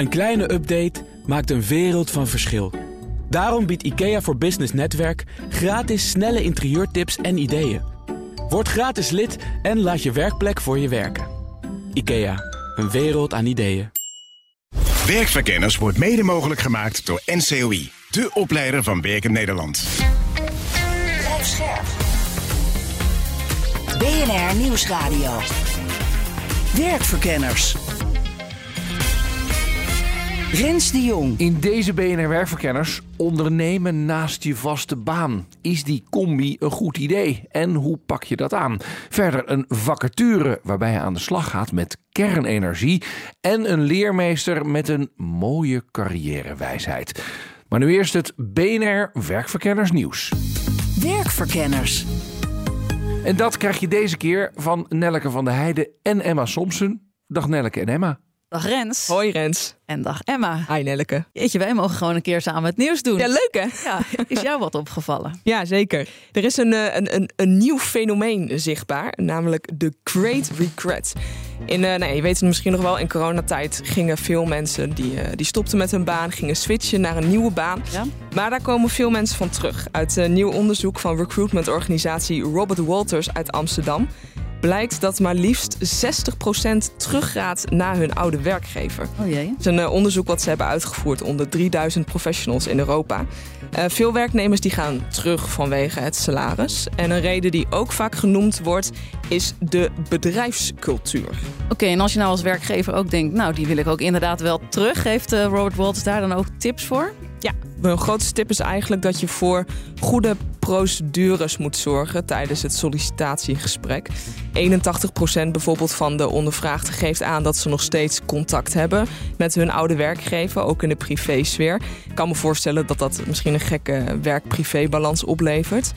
Een kleine update maakt een wereld van verschil. Daarom biedt IKEA voor Business Netwerk gratis snelle interieurtips en ideeën. Word gratis lid en laat je werkplek voor je werken. IKEA, een wereld aan ideeën. Werkverkenners wordt mede mogelijk gemaakt door NCOI, de opleider van Werken Nederland. Blijf scherp. BNR Nieuwsradio. Werkverkenners. Rens de Jong. In deze BNR Werkverkenners ondernemen naast je vaste baan. Is die combi een goed idee? En hoe pak je dat aan? Verder een vacature waarbij je aan de slag gaat met kernenergie. En een leermeester met een mooie carrièrewijsheid. Maar nu eerst het BNR Werkverkenners nieuws. Werkverkenners. En dat krijg je deze keer van Nelleke van der Heijden en Emma Somsen. Dag Nelleke en Emma. Dag Rens. Hoi Rens. En dag Emma. Hi Nelleke. Jeetje, wij mogen gewoon een keer samen het nieuws doen. Ja, leuk hè? Ja, is jou wat opgevallen? Ja, zeker. Er is een, eh, een, een, een nieuw fenomeen zichtbaar, namelijk de Great Regret. In, uh, nou, je weet het misschien nog wel, in coronatijd gingen veel mensen die, uh, die stopten met hun baan, gingen switchen naar een nieuwe baan. Ja? Maar daar komen veel mensen van terug. Uit een nieuw onderzoek van recruitmentorganisatie Robert Walters uit Amsterdam blijkt dat maar liefst 60% teruggaat naar hun oude werkgever. Oh jee. Het is een uh, onderzoek wat ze hebben uitgevoerd onder 3000 professionals in Europa. Uh, veel werknemers die gaan terug vanwege het salaris. En een reden die ook vaak genoemd wordt, is de bedrijfscultuur. Oké, okay, en als je nou als werkgever ook denkt, nou die wil ik ook inderdaad wel terug, heeft uh, Robert Walters daar dan ook tips voor? Ja, een grootste tip is eigenlijk dat je voor goede procedures moet zorgen tijdens het sollicitatiegesprek. 81% bijvoorbeeld van de ondervraagden geeft aan dat ze nog steeds contact hebben met hun oude werkgever, ook in de privésfeer. Ik kan me voorstellen dat dat misschien een gekke werk-privé-balans oplevert.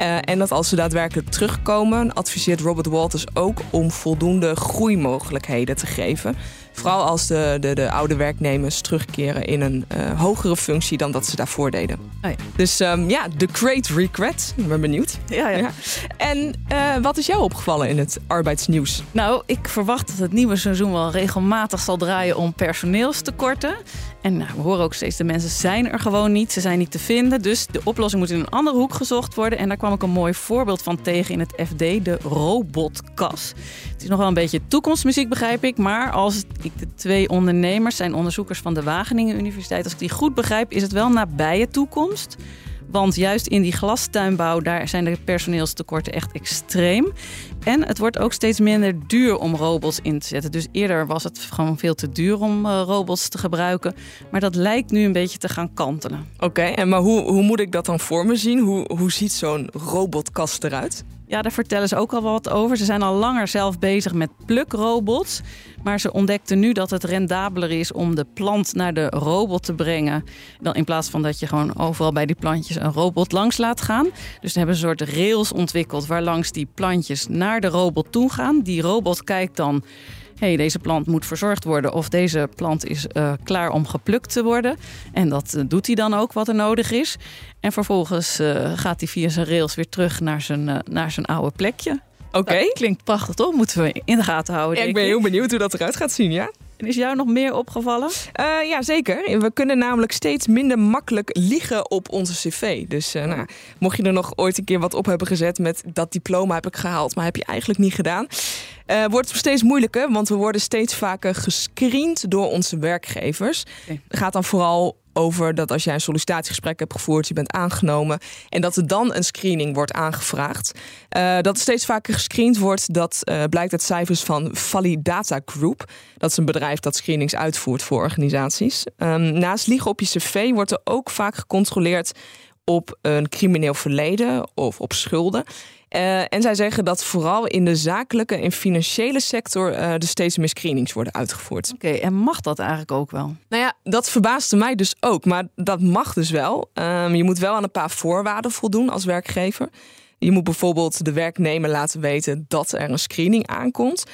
Uh, en dat als ze daadwerkelijk terugkomen, adviseert Robert Walters ook om voldoende groeimogelijkheden te geven. Vooral als de, de, de oude werknemers terugkeren in een uh, hogere functie dan dat ze daarvoor deden. Oh ja. Dus um, ja, the great regret. Ik ben benieuwd. Ja, ja. ja. En uh, wat is jou opgevallen in het arbeidsnieuws? Nou, ik verwacht dat het nieuwe seizoen wel regelmatig zal draaien om personeelstekorten. En nou, we horen ook steeds, de mensen zijn er gewoon niet. Ze zijn niet te vinden. Dus de oplossing moet in een andere hoek gezocht worden. En daar kwam ik een mooi voorbeeld van tegen in het FD, de robotkas. Het is nog wel een beetje toekomstmuziek, begrijp ik. Maar als ik de twee ondernemers zijn onderzoekers van de Wageningen Universiteit. Als ik die goed begrijp, is het wel nabije toekomst. Want juist in die glastuinbouw, daar zijn de personeelstekorten echt extreem. En het wordt ook steeds minder duur om robots in te zetten. Dus eerder was het gewoon veel te duur om uh, robots te gebruiken. Maar dat lijkt nu een beetje te gaan kantelen. Oké, okay, en maar hoe, hoe moet ik dat dan voor me zien? Hoe, hoe ziet zo'n robotkast eruit? Ja, daar vertellen ze ook al wat over. Ze zijn al langer zelf bezig met plukrobots. Maar ze ontdekten nu dat het rendabeler is om de plant naar de robot te brengen. Dan in plaats van dat je gewoon overal bij die plantjes een robot langs laat gaan. Dus ze hebben een soort rails ontwikkeld waar langs die plantjes naar de robot toe gaan. Die robot kijkt dan hey, deze plant moet verzorgd worden of deze plant is uh, klaar om geplukt te worden. En dat uh, doet hij dan ook wat er nodig is. En vervolgens uh, gaat hij via zijn rails weer terug naar zijn, naar zijn oude plekje. Oké. Okay. klinkt prachtig, toch? Moeten we in de gaten houden. Ja, ik ben heel benieuwd hoe dat eruit gaat zien, ja? En is jou nog meer opgevallen? Uh, ja, zeker. We kunnen namelijk steeds minder makkelijk liegen op onze cv. Dus uh, nou, mocht je er nog ooit een keer wat op hebben gezet met dat diploma heb ik gehaald, maar heb je eigenlijk niet gedaan. Uh, wordt het steeds moeilijker, want we worden steeds vaker gescreend door onze werkgevers. Okay. Gaat dan vooral over dat als jij een sollicitatiegesprek hebt gevoerd, je bent aangenomen en dat er dan een screening wordt aangevraagd. Uh, dat steeds vaker gescreend wordt, dat uh, blijkt uit cijfers van Validata Group. Dat is een bedrijf dat screenings uitvoert voor organisaties. Um, naast liegen op je cv wordt er ook vaak gecontroleerd op een crimineel verleden of op schulden. Uh, en zij zeggen dat vooral in de zakelijke en financiële sector uh, er steeds meer screenings worden uitgevoerd. Oké, okay, en mag dat eigenlijk ook wel? Nou ja, dat verbaasde mij dus ook. Maar dat mag dus wel. Um, je moet wel aan een paar voorwaarden voldoen als werkgever. Je moet bijvoorbeeld de werknemer laten weten dat er een screening aankomt.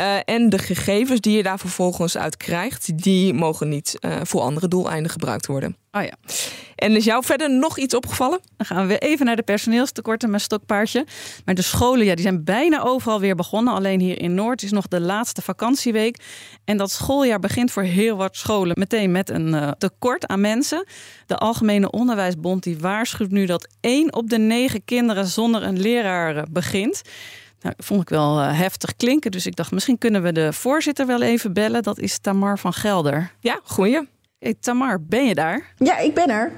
Uh, en de gegevens die je daar vervolgens uit krijgt, die mogen niet uh, voor andere doeleinden gebruikt worden. Oh ja. En is jou verder nog iets opgevallen? Dan gaan we even naar de personeelstekorten met stokpaardje. Maar de scholen ja, die zijn bijna overal weer begonnen. Alleen hier in Noord is nog de laatste vakantieweek. En dat schooljaar begint voor heel wat scholen meteen met een uh, tekort aan mensen. De Algemene Onderwijsbond die waarschuwt nu dat één op de negen kinderen zonder een leraar begint. Nou, vond ik wel uh, heftig klinken. Dus ik dacht, misschien kunnen we de voorzitter wel even bellen. Dat is Tamar van Gelder. Ja, goeie. Hey, Tamar, ben je daar? Ja, ik ben er.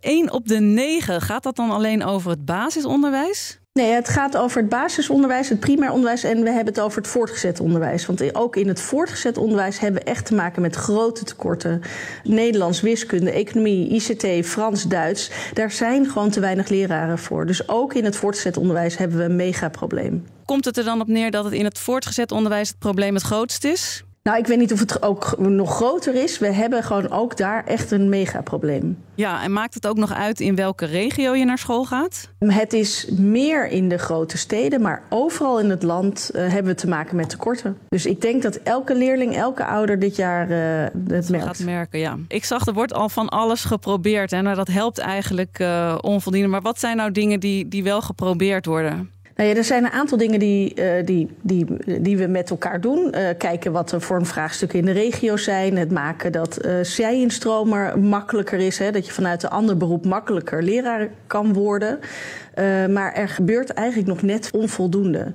Eén op de negen, gaat dat dan alleen over het basisonderwijs? Nee, het gaat over het basisonderwijs, het primair onderwijs en we hebben het over het voortgezet onderwijs. Want ook in het voortgezet onderwijs hebben we echt te maken met grote tekorten. Nederlands, wiskunde, economie, ICT, Frans, Duits. Daar zijn gewoon te weinig leraren voor. Dus ook in het voortgezet onderwijs hebben we een megaprobleem. Komt het er dan op neer dat het in het voortgezet onderwijs het probleem het grootst is? Nou, ik weet niet of het ook nog groter is. We hebben gewoon ook daar echt een megaprobleem. Ja, en maakt het ook nog uit in welke regio je naar school gaat? Het is meer in de grote steden, maar overal in het land uh, hebben we te maken met tekorten. Dus ik denk dat elke leerling, elke ouder dit jaar uh, het merkt. Gaat merken, ja. Ik zag, er wordt al van alles geprobeerd. Hè, maar dat helpt eigenlijk uh, onvoldoende. Maar wat zijn nou dingen die, die wel geprobeerd worden? Nou ja, er zijn een aantal dingen die, uh, die, die, die we met elkaar doen. Uh, kijken wat er voor een vraagstukken in de regio zijn. Het maken dat uh, zij-instromer makkelijker is. Hè, dat je vanuit een ander beroep makkelijker leraar kan worden. Maar er gebeurt eigenlijk nog net onvoldoende.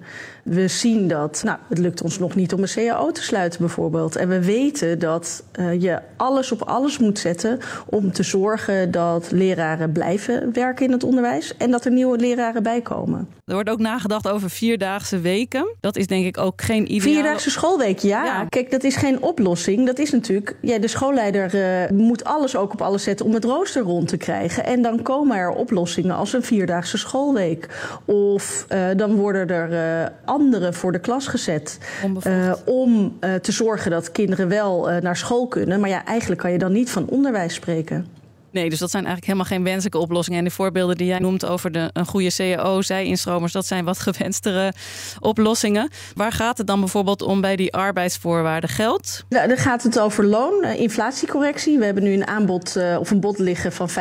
We zien dat, nou, het lukt ons nog niet om een CAO te sluiten bijvoorbeeld. En we weten dat uh, je alles op alles moet zetten om te zorgen dat leraren blijven werken in het onderwijs en dat er nieuwe leraren bijkomen. Er wordt ook nagedacht over vierdaagse weken. Dat is denk ik ook geen ideaal. Vierdaagse schoolweek, ja. ja. Kijk, dat is geen oplossing. Dat is natuurlijk, ja, de schoolleider uh, moet alles ook op alles zetten om het rooster rond te krijgen. En dan komen er oplossingen als een vierdaagse schoolweek. Of uh, dan worden er uh, anderen voor de klas gezet. Uh, om te zorgen dat kinderen wel naar school kunnen. Maar ja, eigenlijk kan je dan niet van onderwijs spreken. Nee, dus dat zijn eigenlijk helemaal geen wenselijke oplossingen. En de voorbeelden die jij noemt over de, een goede CAO, zij-instromers, dat zijn wat gewenstere oplossingen. Waar gaat het dan bijvoorbeeld om bij die arbeidsvoorwaarden geld? Nou, dan gaat het over loon, inflatiecorrectie. We hebben nu een aanbod uh, of een bod liggen van 5%.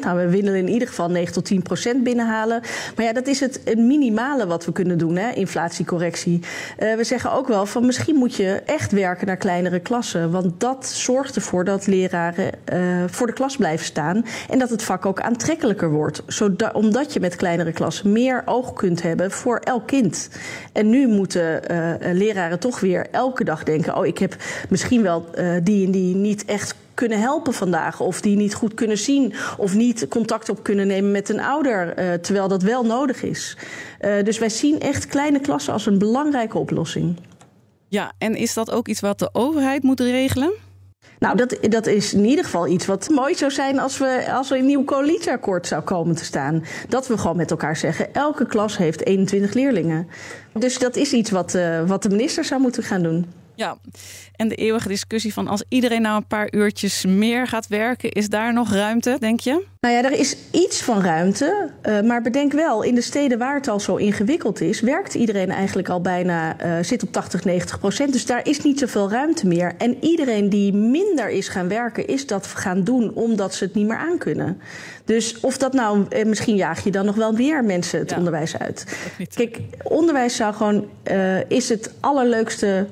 Nou, we willen in ieder geval 9 tot 10% binnenhalen. Maar ja, dat is het, minimale wat we kunnen doen, hè, inflatiecorrectie. We zeggen ook wel van misschien moet je echt werken naar kleinere klassen. Want dat zorgt ervoor dat leraren voor de klas blijven staan. En dat het vak ook aantrekkelijker wordt. Zodat, omdat je met kleinere klassen meer oog kunt hebben voor elk kind. En nu moeten uh, leraren toch weer elke dag denken: oh, ik heb misschien wel uh, die en die niet echt kunnen helpen vandaag. Of die niet goed kunnen zien. Of niet contact op kunnen nemen met een ouder. Terwijl dat wel nodig is. Dus wij zien echt kleine klassen als een belangrijke oplossing. Ja, en is dat ook iets wat de overheid moet regelen? Nou, dat, dat is in ieder geval iets wat mooi zou zijn als, we, als er een nieuw coalitieakkoord zou komen te staan. Dat we gewoon met elkaar zeggen, elke klas heeft 21 leerlingen. Dus dat is iets wat, uh, wat de minister zou moeten gaan doen. Ja, en de eeuwige discussie van als iedereen nou een paar uurtjes meer gaat werken, is daar nog ruimte, denk je? Nou ja, er is iets van ruimte. Uh, maar bedenk wel, in de steden waar het al zo ingewikkeld is, werkt iedereen eigenlijk al bijna, uh, zit op 80, 90 procent. Dus daar is niet zoveel ruimte meer. En iedereen die minder is gaan werken, is dat gaan doen omdat ze het niet meer aankunnen. Dus of dat nou, eh, misschien jaag je dan nog wel meer mensen het ja, onderwijs uit. Kijk, onderwijs zou gewoon, uh, is het allerleukste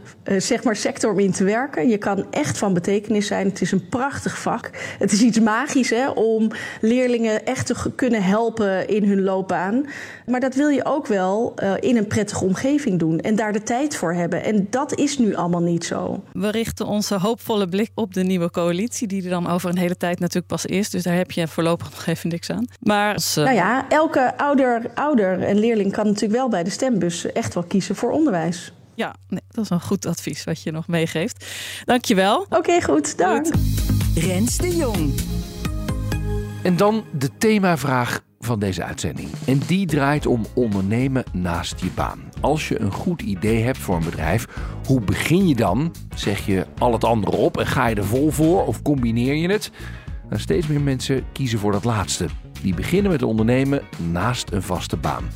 zeg maar sector om in te werken. Je kan echt van betekenis zijn. Het is een prachtig vak. Het is iets magisch hè, om leerlingen echt te kunnen helpen in hun loopbaan. Maar dat wil je ook wel uh, in een prettige omgeving doen en daar de tijd voor hebben. En dat is nu allemaal niet zo. We richten onze hoopvolle blik op de nieuwe coalitie, die er dan over een hele tijd natuurlijk pas is. Dus daar heb je voorlopig nog even niks aan. Maar als, uh... Nou ja, elke ouder, ouder en leerling kan natuurlijk wel bij de stembus echt wel kiezen voor onderwijs. Ja, nee, dat is een goed advies wat je nog meegeeft. Dankjewel. Oké, okay, goed. Dank. Rens de Jong. En dan de themavraag van deze uitzending. En die draait om ondernemen naast je baan. Als je een goed idee hebt voor een bedrijf, hoe begin je dan? Zeg je al het andere op en ga je er vol voor of combineer je het? Nou, steeds meer mensen kiezen voor dat laatste. Die beginnen met ondernemen naast een vaste baan.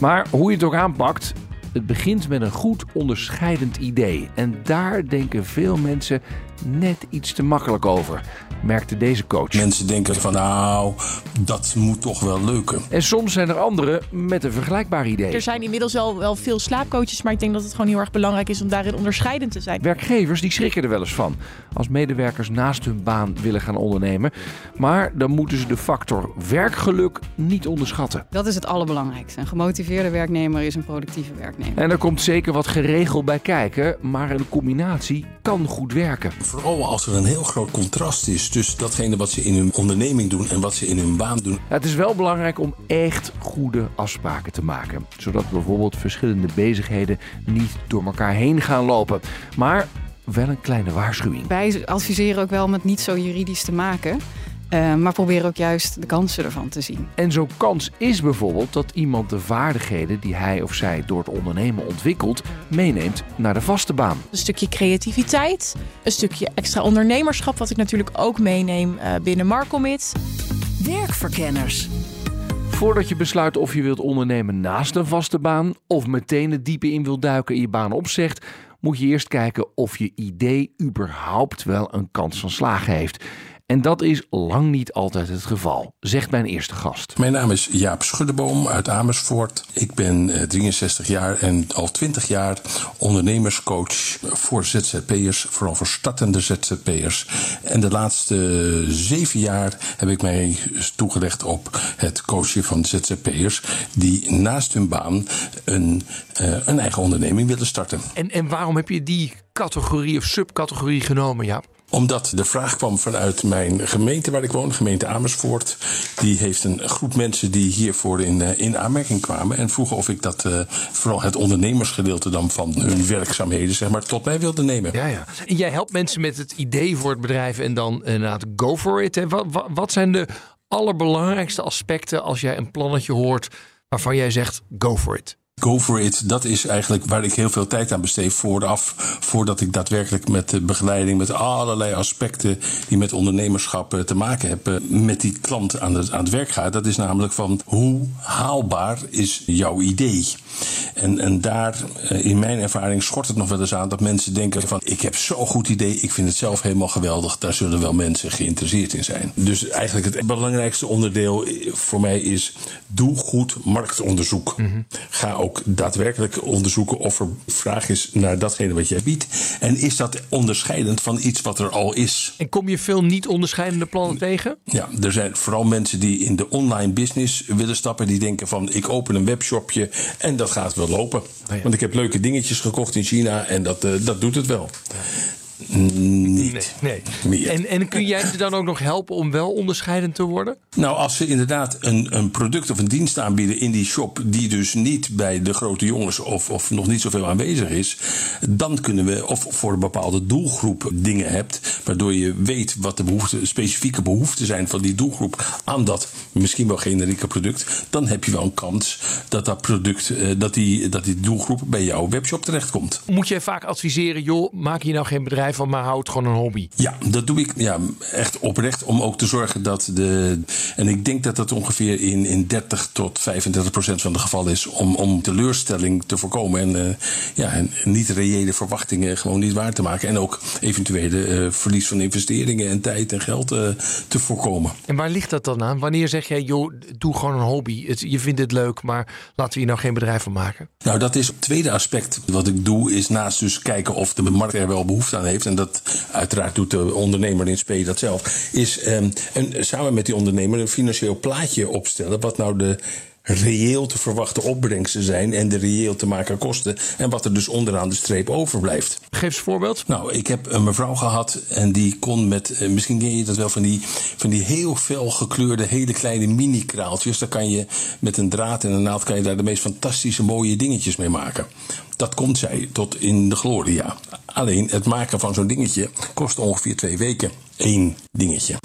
Maar hoe je het ook aanpakt, Het begint met een goed onderscheidend idee. En daar denken veel mensen net iets te makkelijk over, merkte deze coach. Mensen denken van nou, dat moet toch wel lukken. En soms zijn er anderen met een vergelijkbaar idee. Er zijn inmiddels wel, wel veel slaapcoaches, maar ik denk dat het gewoon heel erg belangrijk is om daarin onderscheidend te zijn. Werkgevers die schrikken er wel eens van als medewerkers naast hun baan willen gaan ondernemen. Maar dan moeten ze de factor werkgeluk niet onderschatten. Dat is het allerbelangrijkste. Een gemotiveerde werknemer is een productieve werknemer. En er komt zeker wat geregeld bij kijken, maar een combinatie kan goed werken. Vooral als er een heel groot contrast is tussen datgene wat ze in hun onderneming doen en wat ze in hun baan doen. Het is wel belangrijk om echt goede afspraken te maken. Zodat bijvoorbeeld verschillende bezigheden niet door elkaar heen gaan lopen. Maar wel een kleine waarschuwing. Wij adviseren ook wel om het niet zo juridisch te maken. Uh, maar probeer ook juist de kansen ervan te zien. En zo'n kans is bijvoorbeeld dat iemand de vaardigheden die hij of zij door het ondernemen ontwikkelt, meeneemt naar de vaste baan. Een stukje creativiteit, een stukje extra ondernemerschap, wat ik natuurlijk ook meeneem uh, binnen Markomit. Werkverkenners. Voordat je besluit of je wilt ondernemen naast een vaste baan of meteen het diepe in wilt duiken en je baan opzegt, moet je eerst kijken of je idee überhaupt wel een kans van slagen heeft. En dat is lang niet altijd het geval, zegt mijn eerste gast. Mijn naam is Jaap Schuddeboom uit Amersfoort. Ik ben 63 jaar en al 20 jaar ondernemerscoach voor ZZP'ers, vooral voor startende ZZP'ers. En de laatste zeven jaar heb ik mij toegelegd op het coachen van ZZP'ers die naast hun baan een, uh, een eigen onderneming willen starten. En, en waarom heb je die categorie of subcategorie genomen, Jaap? Omdat de vraag kwam vanuit mijn gemeente waar ik woon, gemeente Amersfoort. Die heeft een groep mensen die hiervoor in, in aanmerking kwamen. En vroegen of ik dat, uh, vooral het ondernemersgedeelte dan van hun werkzaamheden, zeg maar, tot mij wilde nemen. Ja, ja. En jij helpt mensen met het idee voor het bedrijf en dan inderdaad go for it. Wat, wat, wat zijn de allerbelangrijkste aspecten als jij een plannetje hoort waarvan jij zegt go for it? Go for it, dat is eigenlijk waar ik heel veel tijd aan besteed vooraf. Voordat ik daadwerkelijk met de begeleiding, met allerlei aspecten die met ondernemerschap te maken hebben, met die klant aan het, aan het werk ga. Dat is namelijk van hoe haalbaar is jouw idee? En, en daar, in mijn ervaring, schort het nog wel eens aan dat mensen denken van ik heb zo'n goed idee, ik vind het zelf helemaal geweldig. Daar zullen wel mensen geïnteresseerd in zijn. Dus eigenlijk het belangrijkste onderdeel voor mij is doe goed marktonderzoek. Mm -hmm. Ga ook ook daadwerkelijk onderzoeken of er vraag is naar datgene wat jij biedt. En is dat onderscheidend van iets wat er al is? En kom je veel niet onderscheidende plannen tegen? Ja, er zijn vooral mensen die in de online business willen stappen. Die denken van ik open een webshopje en dat gaat wel lopen. Oh ja. Want ik heb leuke dingetjes gekocht in China en dat, uh, dat doet het wel. Niet. Nee. nee. En, en kun jij ze dan ook nog helpen om wel onderscheidend te worden? Nou, als ze inderdaad een, een product of een dienst aanbieden in die shop. die dus niet bij de grote jongens of, of nog niet zoveel aanwezig is. dan kunnen we, of voor een bepaalde doelgroep dingen hebt. waardoor je weet wat de behoefte, specifieke behoeften zijn van die doelgroep. aan dat misschien wel generieke product. dan heb je wel een kans dat dat product, dat die, dat die doelgroep bij jouw webshop terechtkomt. Moet je vaak adviseren, joh, maak je nou geen bedrijf van, maar houd gewoon een hobby. Ja, dat doe ik ja, echt oprecht om ook te zorgen dat de. En ik denk dat dat ongeveer in, in 30 tot 35 procent van de gevallen is om, om teleurstelling te voorkomen. En, uh, ja, en niet reële verwachtingen gewoon niet waar te maken. En ook eventuele uh, verlies van investeringen en tijd en geld uh, te voorkomen. En waar ligt dat dan aan? Wanneer zeg jij, joh, doe gewoon een hobby. Het, je vindt het leuk, maar laten we hier nou geen bedrijf van maken? Nou, dat is het tweede aspect. Wat ik doe, is naast dus kijken of de markt er wel behoefte aan heeft en dat uiteraard doet de ondernemer in spe dat zelf, is um, een, samen met die ondernemer een financieel plaatje opstellen. Wat nou de reëel te verwachten opbrengsten zijn en de reëel te maken kosten. En wat er dus onderaan de streep overblijft. Geef eens een voorbeeld. Nou, ik heb een mevrouw gehad en die kon met, misschien ken je dat wel, van die, van die heel fel gekleurde, hele kleine mini-kraaltjes. Daar kan je met een draad en een naald kan je daar de meest fantastische mooie dingetjes mee maken. Dat komt zij tot in de gloria. Alleen het maken van zo'n dingetje kost ongeveer twee weken. Eén dingetje.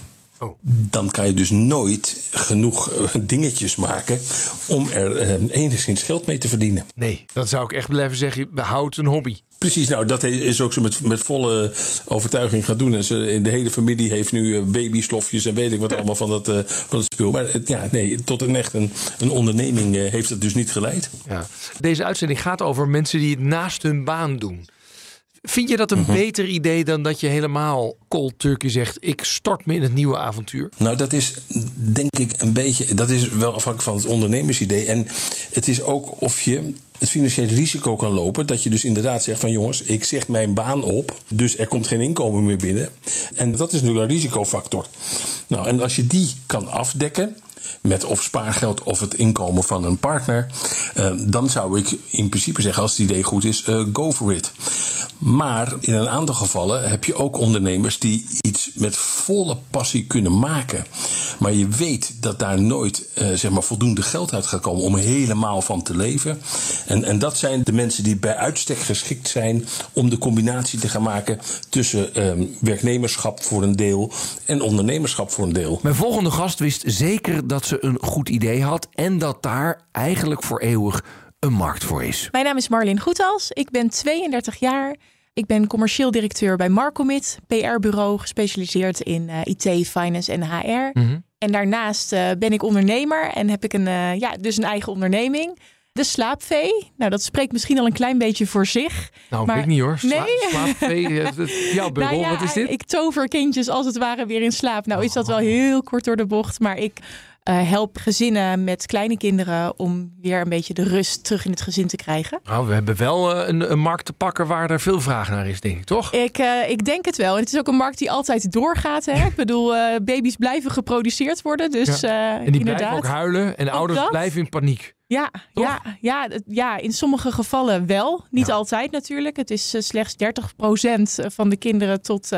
Oh. Dan kan je dus nooit genoeg dingetjes maken om er eh, enigszins geld mee te verdienen. Nee, dan zou ik echt blijven zeggen, behoud een hobby. Precies, nou dat is ook zo met, met volle overtuiging gaan doen. En ze, de hele familie heeft nu babyslofjes en weet ik wat allemaal van dat, uh, van het spul. Maar ja, nee, tot een echt een, een onderneming heeft het dus niet geleid. Ja. Deze uitzending gaat over mensen die het naast hun baan doen. Vind je dat een mhm. beter idee dan dat je helemaal cold turkey zegt: ik stort me in het nieuwe avontuur? Nou, dat is denk ik een beetje. Dat is wel afhankelijk van het ondernemersidee. En het is ook of je het financiële risico kan lopen. Dat je dus inderdaad zegt van jongens, ik zeg mijn baan op. Dus er komt geen inkomen meer binnen. En dat is natuurlijk een risicofactor. Nou, en als je die kan afdekken met of spaargeld of het inkomen van een partner, uh, dan zou ik in principe zeggen, als het idee goed is, uh, go for it. Maar in een aantal gevallen heb je ook ondernemers die iets met volle passie kunnen maken. Maar je weet dat daar nooit uh, zeg maar voldoende geld uit gaat komen om helemaal van te leven. En, en dat zijn de mensen die bij uitstek geschikt zijn om de combinatie te gaan maken tussen um, werknemerschap voor een deel en ondernemerschap voor een deel. Mijn volgende gast wist zeker dat ze een goed idee had en dat daar eigenlijk voor eeuwig een markt voor is. Mijn naam is Marlin Goethals. Ik ben 32 jaar. Ik ben commercieel directeur bij Marcomit, PR-bureau gespecialiseerd in uh, IT, finance en HR. Mhm. En daarnaast uh, ben ik ondernemer en heb ik een, uh, ja, dus een eigen onderneming. De slaapvee. Nou, dat spreekt misschien al een klein beetje voor zich. Nou, maar... weet ik niet hoor. Sla nee. Slaapvee, jouw bureau, nou ja, wat is dit? Ik tover kindjes als het ware weer in slaap. Nou, is dat wel heel kort door de bocht, maar ik uh, help gezinnen met kleine kinderen om weer een beetje de rust terug in het gezin te krijgen. Nou, we hebben wel uh, een, een, markt te pakken waar er veel vraag naar is, denk ik, toch? Ik, uh, ik denk het wel. En het is ook een markt die altijd doorgaat. Hè? ik bedoel, baby's blijven geproduceerd worden. Dus, ja. en die inderdaad. blijven ook huilen en ouders blijven in paniek. Ja, ja, ja, ja, in sommige gevallen wel. Niet altijd natuurlijk. Het is slechts 30% van de kinderen tot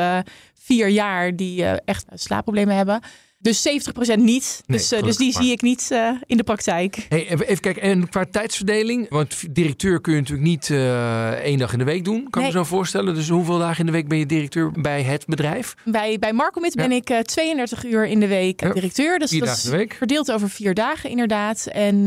vier jaar die echt slaapproblemen hebben. Dus 70% niet. dus, uh, dus die zie ik niet uh, in de praktijk. Hey, even kijken, en qua tijdsverdeling? Want directeur kun je natuurlijk niet uh, één dag in de week doen. Kan nee. me zo voorstellen. Dus hoeveel dagen in de week ben je directeur bij het bedrijf? Bij, bij Marcomit ja. ben ik 32 uur in de week ja. directeur. Dus vier dat dagen week. verdeeld over vier dagen inderdaad. En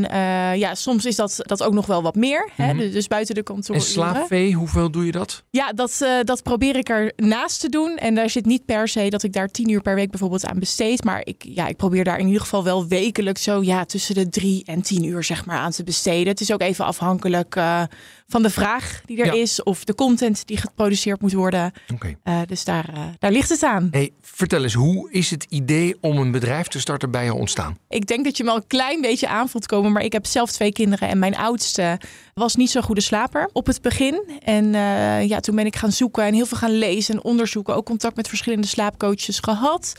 ja, soms is dat, dat ook nog wel wat meer. Mm -hmm. hè? Dus, dus buiten de kantoor. En slaapvee, hoeveel doe je dat? Ja, dat, dat probeer ik er naast te doen. En daar zit niet per se dat ik daar 10 uur per week bijvoorbeeld aan besteed. Maar ik, ja, ik probeer daar in ieder geval wel wekelijks zo ja, tussen de drie en tien uur zeg maar, aan te besteden. Het is ook even afhankelijk uh, van de vraag die er ja. is of de content die geproduceerd moet worden. Okay. Uh, dus daar, uh, daar ligt het aan. Hey, vertel eens, hoe is het idee om een bedrijf te starten bij je ontstaan? Ik denk dat je me al een klein beetje aan voelt komen, maar ik heb zelf twee kinderen en mijn oudste was niet zo'n goede slaper op het begin. En ja, toen ben ik gaan zoeken en heel veel gaan lezen en onderzoeken. Ook contact met verschillende slaapcoaches gehad.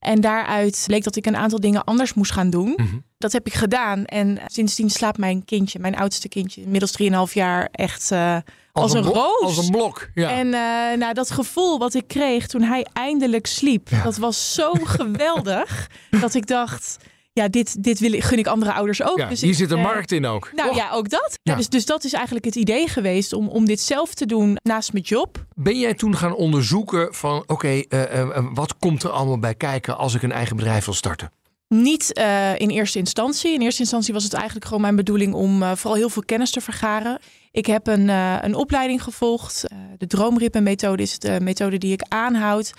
En daaruit bleek dat ik een aantal dingen anders moest gaan doen. Mm -hmm. Dat heb ik gedaan. En sindsdien slaapt mijn kindje, mijn oudste kindje, inmiddels 3,5 jaar, echt uh, als, als, een, een roos. Als een blok. Ja. En uh, nou, dat gevoel wat ik kreeg toen hij eindelijk sliep, ja. dat was zo geweldig. dat ik dacht ja, dit, dit wil, gun ik andere ouders ook. Ja, dus hier ik, zit een uh, markt in ook. Nou ja, ook dat. Ja. dus, dus dat is eigenlijk het idee geweest om, om dit zelf te doen naast mijn job. Ben jij toen gaan onderzoeken van oké, okay, uh, uh, wat komt er allemaal bij kijken als ik een eigen bedrijf wil starten? Niet uh, in eerste instantie. In eerste instantie was het eigenlijk gewoon mijn bedoeling om uh, vooral heel veel kennis te vergaren. Ik heb een, uh, een opleiding gevolgd. de droomrippenmethode is de methode die ik aanhoud.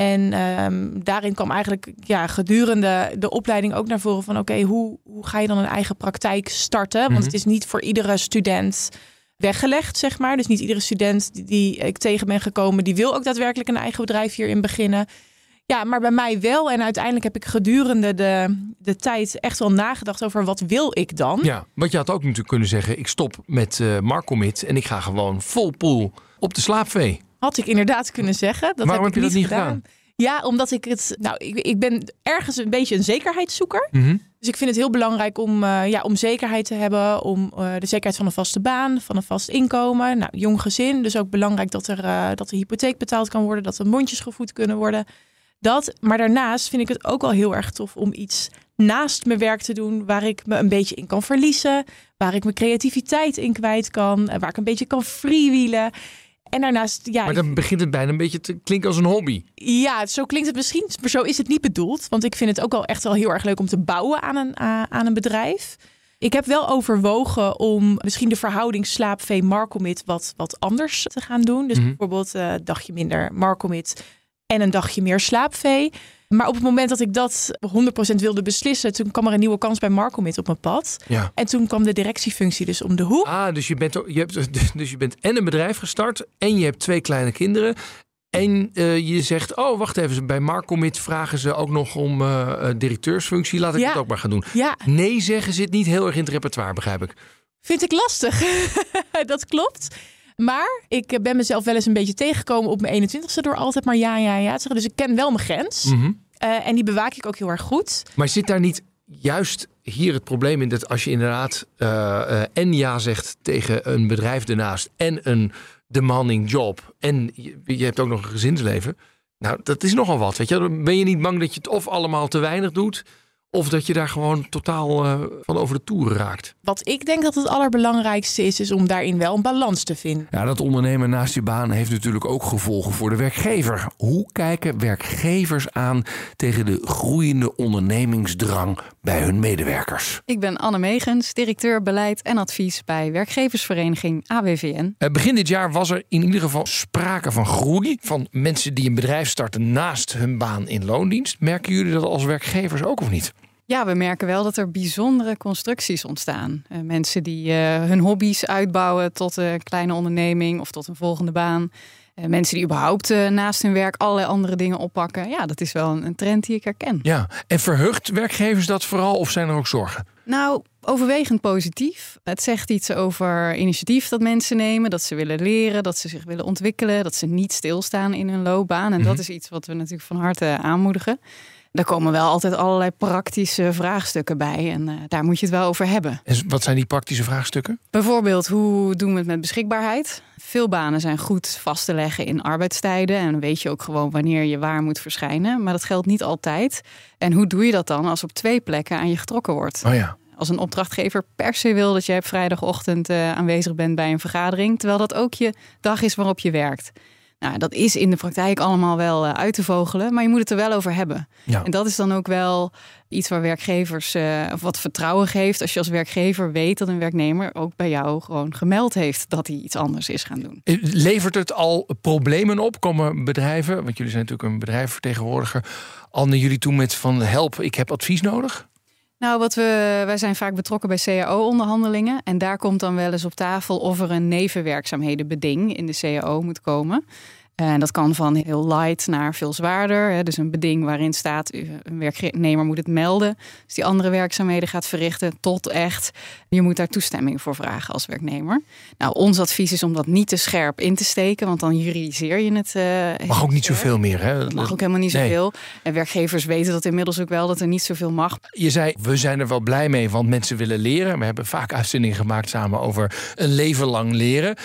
En um, daarin kwam eigenlijk ja, gedurende de opleiding ook naar voren van oké, okay, hoe, hoe ga je dan een eigen praktijk starten? Want mm -hmm. het is niet voor iedere student weggelegd, zeg maar. Dus niet iedere student die, die ik tegen ben gekomen, die wil ook daadwerkelijk een eigen bedrijf hierin beginnen. Ja, maar bij mij wel. En uiteindelijk heb ik gedurende de, de tijd echt wel nagedacht over wat wil ik dan. Ja, want je had ook natuurlijk kunnen zeggen, ik stop met uh, Marcomit en ik ga gewoon vol pool op de slaapvee. Had ik inderdaad kunnen zeggen. Dat Waarom heb, heb ik je niet dat niet gedaan? Ja, omdat ik het. Nou, ik, ik ben ergens een beetje een zekerheidszoeker. Mm -hmm. Dus ik vind het heel belangrijk om, uh, ja, om zekerheid te hebben. Om uh, de zekerheid van een vaste baan, van een vast inkomen. Nou, jong gezin. Dus ook belangrijk dat er uh, dat de hypotheek betaald kan worden. Dat de mondjes gevoed kunnen worden. Dat. Maar daarnaast vind ik het ook wel heel erg tof om iets naast mijn werk te doen. Waar ik me een beetje in kan verliezen. Waar ik mijn creativiteit in kwijt kan. Waar ik een beetje kan freewheelen. En daarnaast, ja. Maar dan begint het bijna een beetje te klinken als een hobby. Ja, zo klinkt het misschien, maar zo is het niet bedoeld. Want ik vind het ook wel echt wel heel erg leuk om te bouwen aan een, uh, aan een bedrijf. Ik heb wel overwogen om misschien de verhouding slaapvee markomit wat, wat anders te gaan doen. Dus Mhm. bijvoorbeeld een dagje minder markomit en een dagje meer slaapvee. Maar op het moment dat ik dat 100% wilde beslissen, toen kwam er een nieuwe kans bij Markomit op mijn pad. Ja. En toen kwam de directiefunctie dus om de hoek. Ah, dus je bent, je hebt, dus je bent en een bedrijf gestart en je hebt twee kleine kinderen. En eh, je zegt, oh wacht even, bij Markomit vragen ze ook nog om eh, directeursfunctie. Laat ik Ja. het ook maar gaan doen. Ja, Nee zeggen zit niet heel erg in het repertoire, begrijp ik. vind ik lastig. dat klopt. Maar ik eh, ben mezelf wel eens een beetje tegengekomen op mijn 21ste door altijd maar ja, ja, ja te zeggen. Dus ik ken wel mijn grens. Mhm. Eh, en die bewaak ik ook heel erg goed. Maar zit daar niet juist hier het probleem in dat als je inderdaad eh, en ja zegt tegen een bedrijf ernaast en een demanding job en je, je hebt ook nog een gezinsleven. Nou, dat is nogal wat. Weet je, ben je niet bang dat je het of allemaal te weinig doet, of dat je daar gewoon totaal eh, van over de toeren raakt. Wat ik denk dat het allerbelangrijkste is, is om daarin wel een balans te vinden. Ja, dat ondernemen naast je baan heeft natuurlijk ook gevolgen voor de werkgever. Hoe kijken werkgevers aan tegen de groeiende ondernemingsdrang bij hun medewerkers? Ik ben Anne Megens, directeur beleid en advies bij werkgeversvereniging AWVN. Eh, Begin dit jaar was er in ieder geval sprake van groei. Van mensen die een bedrijf starten naast hun baan in loondienst. Merken jullie dat als werkgevers ook of niet? Ja, we merken wel dat er bijzondere constructies ontstaan. Eh, mensen die eh, hun hobby's uitbouwen tot een kleine onderneming of tot een volgende baan. Eh, mensen die überhaupt naast hun werk allerlei andere dingen oppakken. Ja, dat is wel een, een trend die ik herken. Ja, en verheugt werkgevers dat vooral of zijn er ook zorgen? Nou, overwegend positief. Het zegt iets over initiatief dat mensen nemen, dat ze willen leren, dat ze zich willen ontwikkelen, dat ze niet stilstaan in hun loopbaan. En dat Mhm. is iets wat we natuurlijk van harte aanmoedigen. Daar komen wel altijd allerlei praktische vraagstukken bij en eh, daar moet je het wel over hebben. En wat zijn die praktische vraagstukken? Bijvoorbeeld, hoe doen we het met beschikbaarheid? Veel banen zijn goed vast te leggen in arbeidstijden. En dan weet je ook gewoon wanneer je waar moet verschijnen. Maar dat geldt niet altijd. En hoe doe je dat dan als op twee plekken aan je getrokken wordt? Oh ja. Als een opdrachtgever per se wil dat jij op vrijdagochtend eh, aanwezig bent bij een vergadering. Terwijl dat ook je dag is waarop je werkt. Nou, dat is in de praktijk allemaal wel eh, uit te vogelen. Maar je moet het er wel over hebben. Ja. En dat is dan ook wel iets waar werkgevers eh, of wat vertrouwen geeft. Als je als werkgever weet dat een werknemer ook bij jou gewoon gemeld heeft dat hij iets anders is gaan doen. Eh, Levert het al problemen op? Komen bedrijven, want jullie zijn natuurlijk een bedrijfsvertegenwoordiger, al naar jullie toe met van help, ik heb advies nodig? Nou, wat we, wij zijn vaak betrokken bij CAO-onderhandelingen. En daar komt dan wel eens op tafel of er een nevenwerkzaamhedenbeding in de CAO moet komen. En dat kan van heel light naar veel zwaarder. Hè. Dus een beding waarin staat, een werknemer moet het melden. Dus die andere werkzaamheden gaat verrichten tot echt, je moet daar toestemming voor vragen als werknemer. Nou, ons advies is om dat niet te scherp in te steken, want dan juridiseer je het. eh, Mag ook niet zoveel meer, hè? mag ook helemaal niet Nee. zoveel. En werkgevers weten dat inmiddels ook wel dat er niet zoveel mag. Je zei, we zijn er wel blij mee, want mensen willen leren. We hebben vaak uitzendingen gemaakt samen over een leven lang leren.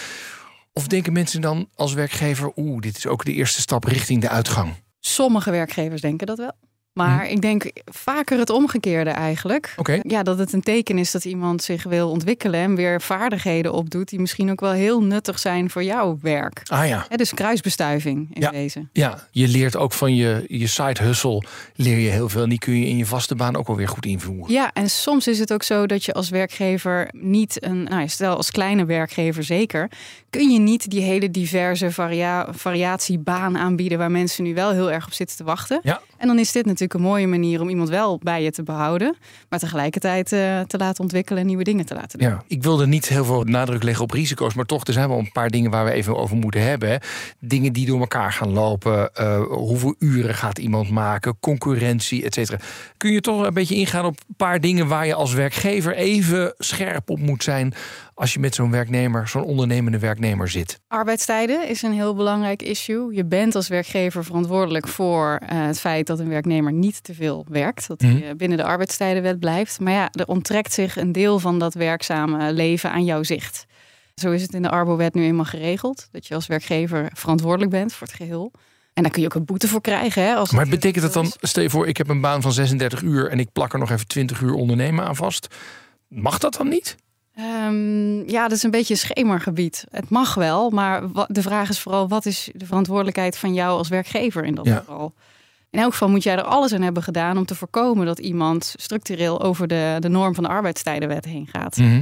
Of denken mensen dan als werkgever, oeh, dit is ook de eerste stap richting de uitgang? Sommige werkgevers denken dat wel. Maar ik denk vaker het omgekeerde eigenlijk. Hm. Oké. Ja, dat het een teken is dat iemand zich wil ontwikkelen en weer vaardigheden opdoet die misschien ook wel heel nuttig zijn voor jouw werk. Ah ja. Dus kruisbestuiving in Ja. deze. Ja, je leert ook van je, je side hustle, leer je heel veel. En die kun je in je vaste baan ook wel weer goed invoeren. Ja, en soms is het ook zo dat je als werkgever niet een, nou ja, stel als kleine werkgever zeker, kun je niet die hele diverse varia variatiebaan aanbieden waar mensen nu wel heel erg op zitten te wachten. Ja. En dan is dit natuurlijk een mooie manier om iemand wel bij je te behouden, maar tegelijkertijd eh, te laten ontwikkelen en nieuwe dingen te laten doen. Ja, ik wilde niet heel veel nadruk leggen op risico's, maar toch, er zijn wel een paar dingen waar we even over moeten hebben. hè. Dingen die door elkaar gaan lopen. eh, hoeveel uren gaat iemand maken? Concurrentie, et cetera. Kun je toch een beetje ingaan op een paar dingen waar je als werkgever even scherp op moet zijn als je met zo'n werknemer, zo'n ondernemende werknemer zit? Arbeidstijden is een heel belangrijk issue. Je bent als werkgever verantwoordelijk voor eh, het feit dat een werknemer niet te veel werkt. Dat Mhm. hij eh, binnen de arbeidstijdenwet blijft. Maar ja, er onttrekt zich een deel van dat werkzame leven aan jouw zicht. Zo is het in de Arbowet nu eenmaal geregeld. Dat je als werkgever verantwoordelijk bent voor het geheel. En daar kun je ook een boete voor krijgen. Hè, als Maar het- betekent dat dan, stel je voor, ik heb een baan van 36 uur en ik plak er nog even 20 uur ondernemen aan vast. Mag dat dan niet? Ehm, ja, dat is een beetje een schemergebied. Het mag wel, maar de vraag is vooral: wat is de verantwoordelijkheid van jou als werkgever in dat Ja. geval? In elk geval moet jij er alles aan hebben gedaan om te voorkomen dat iemand structureel over de, de norm van de arbeidstijdenwet heen gaat. Mhm.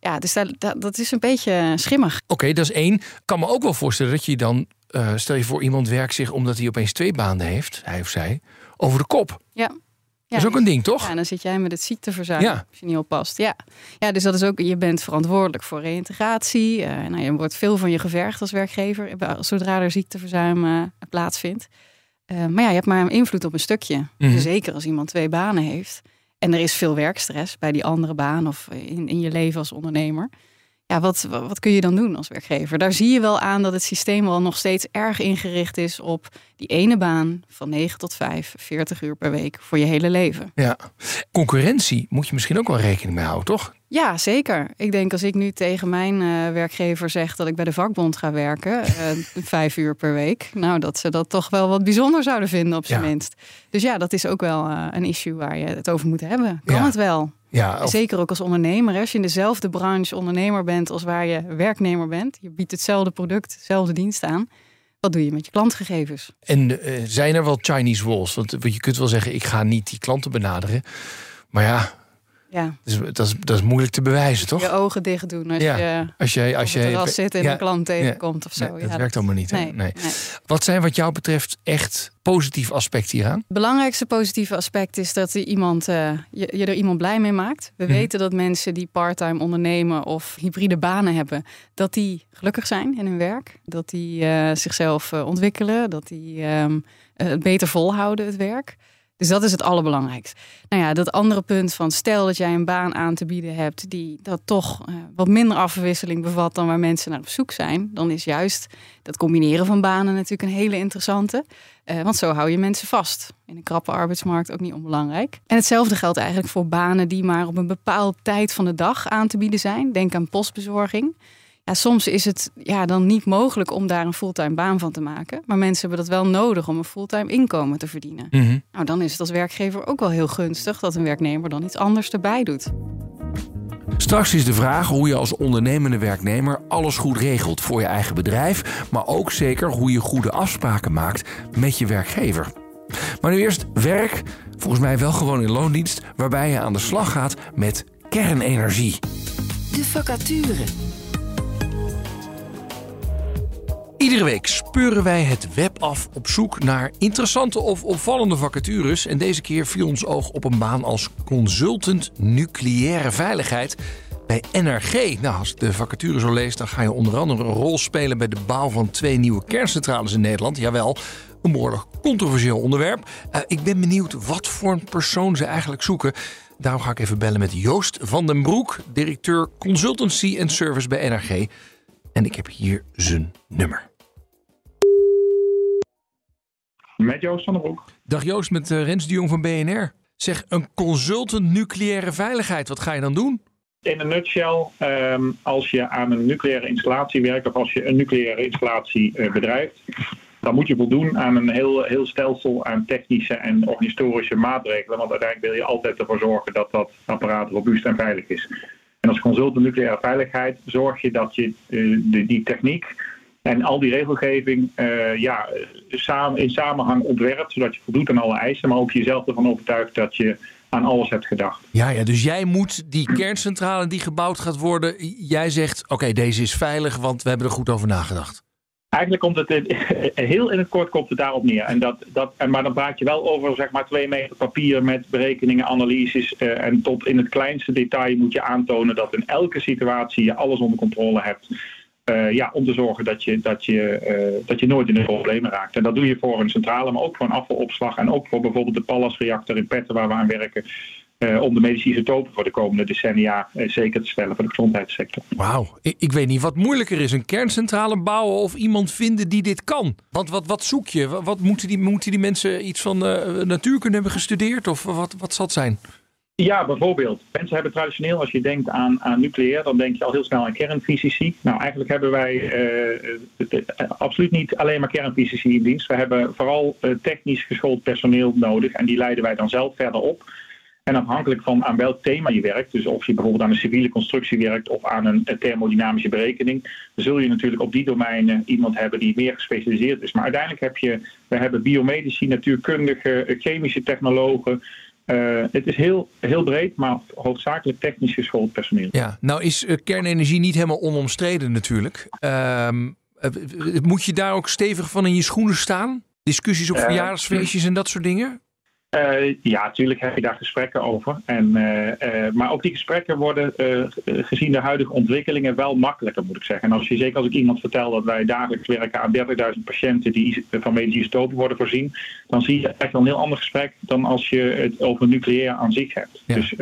Ja, dus dat, dat, dat is een beetje schimmig. Oké, dat is één. Ik kan me ook wel voorstellen dat je dan, eh, stel je voor iemand werkt zich omdat hij opeens twee banen heeft, hij of zij, over de kop. Ja. Dat is ook een ding, toch? Ja, dan zit jij met het ziekteverzuim Ja. als je niet oppast. Ja. ja, dus dat is ook, je bent verantwoordelijk voor reïntegratie. Eh nou, je wordt veel van je gevergd als werkgever, eh, zodra er ziekteverzuim eh, plaatsvindt. Maar ja, je hebt maar een invloed op een stukje. Mhm. Zeker als iemand twee banen heeft. En er is veel werkstress bij die andere baan of in, in je leven als ondernemer. Ja, wat, wat kun je dan doen als werkgever? Daar zie je wel aan dat het systeem wel nog steeds erg ingericht is op die ene baan van 9 tot 5, 40 uur per week voor je hele leven. Ja. Concurrentie moet je misschien ook wel rekening mee houden, toch? Ja, zeker. Ik denk als ik nu tegen mijn eh, werkgever zeg dat ik bij de vakbond ga werken, eh, vijf uur per week, nou dat ze dat toch wel wat bijzonder zouden vinden op zijn Ja. minst. Dus ja, dat is ook wel eh, een issue waar je het over moet hebben. Kan Ja. het wel? Ja, of- Zeker ook als ondernemer. Als je in dezelfde branche ondernemer bent als waar je werknemer bent, je biedt hetzelfde product, dezelfde dienst aan. Wat doe je met je klantgegevens? En eh, zijn er wel Chinese walls? Want want je kunt wel zeggen, ik ga niet die klanten benaderen. Maar ja, Ja, dat is, dat is, dat is moeilijk te bewijzen, toch? je ogen dicht doen als Ja, je Als jij, als terras zit en ja, een klant tegenkomt of zo. Nee, Ja, dat werkt allemaal niet. Nee, Nee. Wat zijn wat jou betreft echt positieve aspecten hieraan? Het belangrijkste positieve aspect is dat er iemand, eh, je, je er iemand blij mee maakt. We Mhm. weten dat mensen die parttime ondernemen of hybride banen hebben, dat die gelukkig zijn in hun werk. Dat die eh, zichzelf eh, ontwikkelen, dat die eh, het beter volhouden, het werk. Dus dat is het allerbelangrijkste. Nou ja, dat andere punt van stel dat jij een baan aan te bieden hebt die dat toch eh, wat minder afwisseling bevat dan waar mensen naar op zoek zijn, dan is juist dat combineren van banen natuurlijk een hele interessante. Eh, want zo hou je mensen vast. In een krappe arbeidsmarkt ook niet onbelangrijk. En hetzelfde geldt eigenlijk voor banen die maar op een bepaalde tijd van de dag aan te bieden zijn. Denk aan postbezorging. Ja, soms is het ja, dan niet mogelijk om daar een fulltime baan van te maken. Maar mensen hebben dat wel nodig om een fulltime inkomen te verdienen. Nou, dan is het als werkgever ook wel heel gunstig dat een werknemer dan iets anders erbij doet. Straks is de vraag hoe je als ondernemende werknemer alles goed regelt voor je eigen bedrijf, maar ook zeker hoe je goede afspraken maakt met je werkgever. Maar nu eerst werk, volgens mij wel gewoon in loondienst, waarbij je aan de slag gaat met kernenergie. De vacature. Iedere week speuren wij het web af op zoek naar interessante of opvallende vacatures. En deze keer viel ons oog op een baan als consultant nucleaire veiligheid bij NRG. Nou, als de vacature zo lees, dan ga je onder andere een rol spelen bij de bouw van twee nieuwe kerncentrales in Nederland. Jawel, een behoorlijk controversieel onderwerp. Eh, ik ben benieuwd wat voor een persoon ze eigenlijk zoeken. Daarom ga ik even bellen met Joost van den Broek, directeur consultancy en service bij NRG. En ik heb hier zijn nummer. Met Joost van der Broek. Dag Joost, met eh, Rens de Jong van BNR. Zeg, een consultant nucleaire veiligheid, wat ga je dan doen? In een nutshell, ehm, als je aan een nucleaire installatie werkt of als je een nucleaire installatie eh, bedrijft, dan moet je voldoen aan een heel, heel stelsel aan technische en organisatorische maatregelen. Want uiteindelijk wil je altijd ervoor zorgen dat dat apparaat robuust en veilig is. En als consultant nucleaire veiligheid zorg je dat je eh, de, die techniek en al die regelgeving eh, ja, samen, in samenhang ontwerpt, zodat je voldoet aan alle eisen, maar ook jezelf ervan overtuigt dat je aan alles hebt gedacht. Ja, ja, dus jij moet die kerncentrale die gebouwd gaat worden, jij zegt, oké, deze is veilig, want we hebben er goed over nagedacht. Eigenlijk komt het in- heel in het kort komt het daarop neer. En dat, dat, en, maar dan praat je wel over zeg maar twee meter papier met berekeningen, analyses. eh, en tot in het kleinste detail moet je aantonen dat in elke situatie je alles onder controle hebt. Eh, ja, om te zorgen dat je, dat, je, eh, dat je nooit in de problemen raakt. En dat doe je voor een centrale, maar ook voor een afvalopslag. En ook voor bijvoorbeeld de Pallas-reactor in Petten waar we aan werken. eh, om de medische isotopen voor de komende decennia zeker te stellen voor de gezondheidssector. Wauw, ik, ik weet niet wat moeilijker is, een kerncentrale bouwen of iemand vinden die dit kan. Want wat, wat zoek je? Wat, moeten, die, moeten die mensen iets van natuurkunde hebben gestudeerd of wat, wat zal het zijn? Ja, bijvoorbeeld. Mensen hebben traditioneel, als je denkt aan, aan nucleair, dan denk je al heel snel aan kernfysici. Nou, eigenlijk hebben wij eh, eh, absoluut niet alleen maar kernfysici in dienst. We hebben vooral eh, technisch geschoold personeel nodig en die leiden wij dan zelf verder op. En afhankelijk van aan welk thema je werkt, dus of je bijvoorbeeld aan een civiele constructie werkt of aan een, thermodynamische berekening, zul je natuurlijk op die domeinen iemand hebben die meer gespecialiseerd is. Maar uiteindelijk heb je, we hebben biomedici, natuurkundigen, chemische technologen. Uh, het is heel, heel breed, maar hoofdzakelijk technisch geschoold personeel. Ja, nou is uh, kernenergie niet helemaal onomstreden natuurlijk. Uh, moet je daar ook stevig van in je schoenen staan? Discussies op verjaardagsfeestjes en dat soort dingen? Uh, ja, natuurlijk heb je daar gesprekken over. En, uh, uh, maar ook die gesprekken worden gezien de huidige ontwikkelingen wel makkelijker, moet ik zeggen. En als je, zeker als ik iemand vertel dat wij dagelijks werken aan 30.000 patiënten die van medische isotopie worden voorzien, dan zie je echt wel een heel ander gesprek dan als je het over nucleair aan zich hebt. Ja. Dus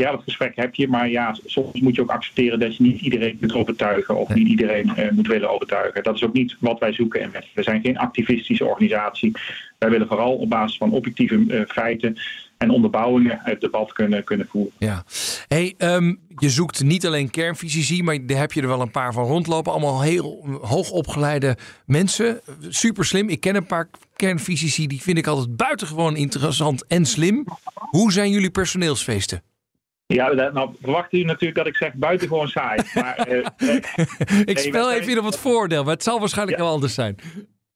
ja, dat gesprek heb je, maar ja, soms moet je ook accepteren dat je niet iedereen moet overtuigen of niet iedereen moet willen overtuigen. Dat is ook niet wat wij zoeken en we zijn geen activistische organisatie. Wij willen vooral op basis van objectieve uh, feiten en onderbouwingen het debat kunnen, kunnen voeren. Ja. Hey, um, je zoekt niet alleen kernfysici, maar daar heb je er wel een paar van rondlopen. Allemaal heel hoogopgeleide mensen. Super slim. Ik ken een paar kernfysici, die vind ik altijd buitengewoon interessant en slim. Hoe zijn jullie personeelsfeesten? Ja, nou verwacht u natuurlijk dat ik zeg buitengewoon saai. Maar, uh, ik spel even op het voordeel, maar het zal waarschijnlijk ja. wel anders zijn.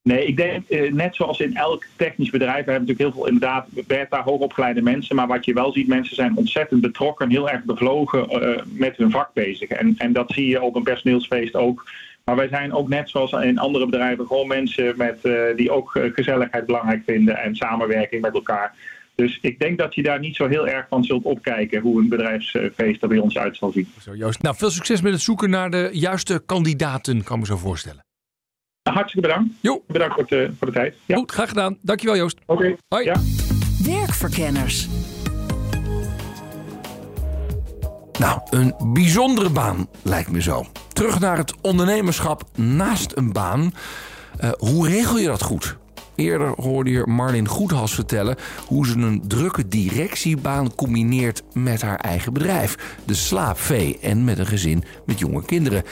Nee, ik denk uh, net zoals in elk technisch bedrijf, we hebben natuurlijk heel veel inderdaad beta hoogopgeleide mensen, maar wat je wel ziet, mensen zijn ontzettend betrokken, heel erg bevlogen uh, met hun vak bezig. En, en dat zie je op een personeelsfeest ook. Maar wij zijn ook net zoals in andere bedrijven gewoon mensen met, uh, die ook gezelligheid belangrijk vinden en samenwerking met elkaar. Dus ik denk dat je daar niet zo heel erg van zult opkijken hoe een bedrijfsfeest er bij ons uit zal zien. Zo, Joost. Nou, veel succes met het zoeken naar de juiste kandidaten, kan me zo voorstellen. Hartstikke bedankt. Jo. Bedankt voor de, voor de tijd. Ja. Goed, graag gedaan. Dankjewel Joost. Oké. Okay. Hoi. Ja. Werkverkenners. Nou, een bijzondere baan lijkt me zo. Terug naar het ondernemerschap naast een baan. Uh, hoe regel je dat goed? Eerder hoorde je Marlin Goedhals vertellen hoe ze een drukke directiebaan combineert met haar eigen bedrijf, de slaapvee, en met een gezin met jonge kinderen.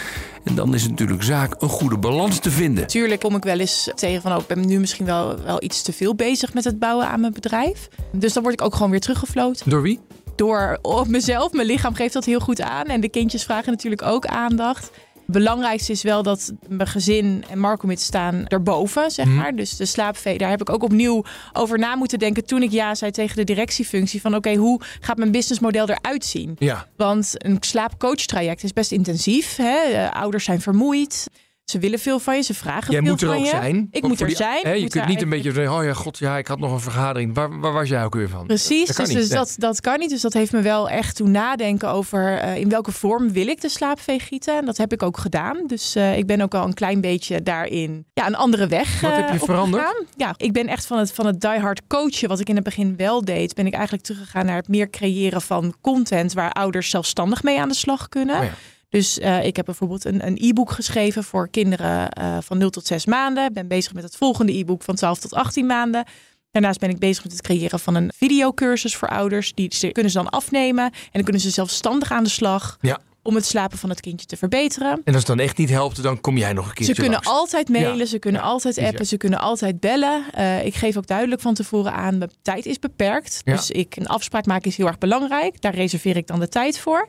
En dan is het natuurlijk zaak een goede balans te vinden. Tuurlijk kom ik wel eens tegen van, oh, ik ben nu misschien wel, wel iets te veel bezig met het bouwen aan mijn bedrijf. Dus dan word ik ook gewoon weer teruggefloten. Door wie? Door op mezelf. Mijn lichaam geeft dat heel goed aan. En de kindjes vragen natuurlijk ook aandacht belangrijkste is wel dat mijn gezin en Marco staan erboven, zeg maar. Mm. Dus de slaapvee, daar heb ik ook opnieuw over na moeten denken toen ik ja zei tegen de directiefunctie van oké, okay, hoe gaat mijn businessmodel eruit zien? Ja. Want een slaapcoach-traject is best intensief. Hè? ouders zijn vermoeid. Ze willen veel van je, ze vragen jij veel van je. Jij moet er ook zijn. Ik moet er zijn. Hè, je kunt niet een beetje zeggen, oh ja, god, ja, ik had nog een vergadering. Waar, waar was jij ook weer van? Precies, dat kan dus, niet, dus dat, dat kan niet. Dus dat heeft me wel echt toen nadenken over uh, in welke vorm wil ik de slaapvee gieten. En dat heb ik ook gedaan. Dus uh, ik ben ook al een klein beetje daarin ja, een andere weg Wat heb je uh, veranderd? Ja, ik ben echt van het, van het diehard coachen, wat ik in het begin wel deed, ben ik eigenlijk teruggegaan naar het meer creëren van content waar ouders zelfstandig mee aan de slag kunnen. Oh ja. Dus uh, ik heb bijvoorbeeld een, e-book geschreven voor kinderen uh, van 0 tot 6 maanden. Ik ben bezig met het volgende e-book van 12 tot 18 maanden. Daarnaast ben ik bezig met het creëren van een videocursus voor ouders. Die ze, kunnen ze dan afnemen en dan kunnen ze zelfstandig aan de slag. Ja. Om het slapen van het kindje te verbeteren. En als het dan echt niet helpt, dan kom jij nog een keertje Ze kunnen langs. altijd mailen, Ja. ze kunnen Ja, altijd appen, ze kunnen altijd bellen. Uh, ik geef ook duidelijk van tevoren aan, mijn tijd is beperkt. Dus ik, een afspraak maken is heel erg belangrijk. Daar reserveer ik dan de tijd voor.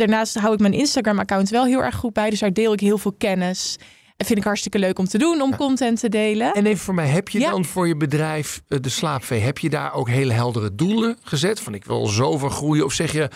Daarnaast hou ik mijn Instagram-account wel heel erg goed bij. Dus daar deel ik heel veel kennis. En vind ik hartstikke leuk om te doen, om content te delen. En even voor mij, heb je Ja. dan voor je bedrijf eh, de slaapvee, heb je daar ook hele heldere doelen gezet? Van ik wil zoveel groeien of zeg je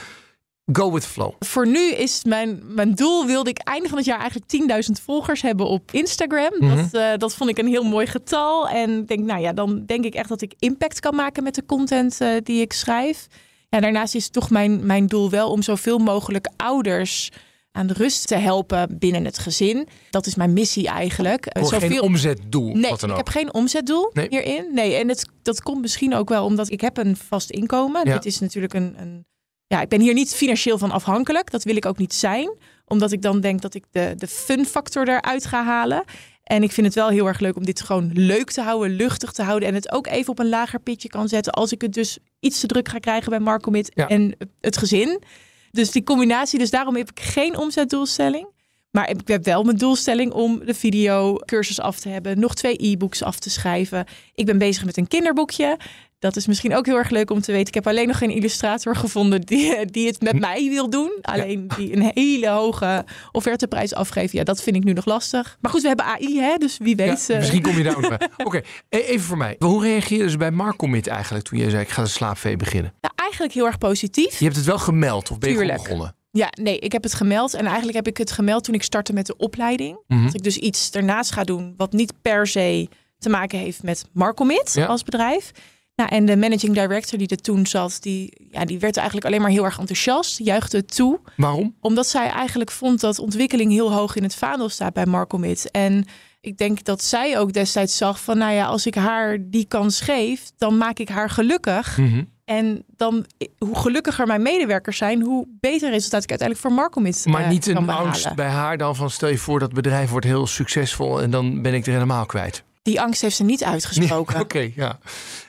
go with flow? Voor nu is mijn, mijn doel, wilde ik einde van het jaar eigenlijk 10.000 volgers hebben op Instagram. Mhm. dat, eh, dat vond ik een heel mooi getal. En denk, nou ja, dan denk ik echt dat ik impact kan maken met de content eh, die ik schrijf. Ja, daarnaast is toch mijn, mijn doel wel om zoveel mogelijk ouders aan de rust te helpen binnen het gezin. Dat is mijn missie eigenlijk. Eh, Voor geen zoveel- omzetdoel, Nee, wat dan ik ook. heb geen omzetdoel Nee. hierin. Nee, en het, dat komt misschien ook wel omdat ik heb een vast inkomen. Ja. Dit is natuurlijk een, een... Ja, ik ben hier niet financieel van afhankelijk. Dat wil ik ook niet zijn. Omdat ik dan denk dat ik de, de fun factor eruit ga halen. En ik vind het wel heel erg leuk om dit gewoon leuk te houden, luchtig te houden. En het ook even op een lager pitje kan zetten. Als ik het dus iets te druk ga krijgen bij Marco Mit Ja. en het gezin. Dus die combinatie, dus daarom heb ik geen omzetdoelstelling. Maar ik heb wel mijn doelstelling om de videocursus af te hebben. Nog twee e-books af te schrijven. Ik ben bezig met een kinderboekje. Dat is misschien ook heel erg leuk om te weten. Ik heb alleen nog geen illustrator gevonden die, die het met mij wil doen. Alleen die een hele hoge offerteprijs afgeven. Ja, dat vind ik nu nog lastig. Maar goed, we hebben AI, hè, dus wie weet. Ja, eh, misschien kom je daar ook bij. Oké, e- even voor mij. Hoe reageerden ze bij Marcommit eigenlijk toen jij zei ik ga de slaapvee beginnen? Nou, eigenlijk heel erg positief. Je hebt het wel gemeld of ben je Tuurlijk. begonnen? Ja, nee, ik heb het gemeld. En eigenlijk heb ik het gemeld toen ik startte met de opleiding. Mhm. Dat ik dus iets ernaast ga doen wat niet per se te maken heeft met Marcomit Ja. als bedrijf. Nou, en de managing director die er toen zat, die, ja, die werd eigenlijk alleen maar heel erg enthousiast, juichte het toe. Waarom? Omdat zij eigenlijk vond dat ontwikkeling heel hoog in het vaandel staat bij Marcomit. En ik denk dat zij ook destijds zag van, nou ja, als ik haar die kans geef, dan maak ik haar gelukkig. Mhm. En dan, hoe gelukkiger mijn medewerkers zijn, hoe beter resultaat ik uiteindelijk voor Marcomit Maar eh, niet een angst bij haar dan van stel je voor dat bedrijf wordt heel succesvol en dan ben ik er helemaal kwijt. Die angst heeft ze niet uitgesproken. Oké, ja.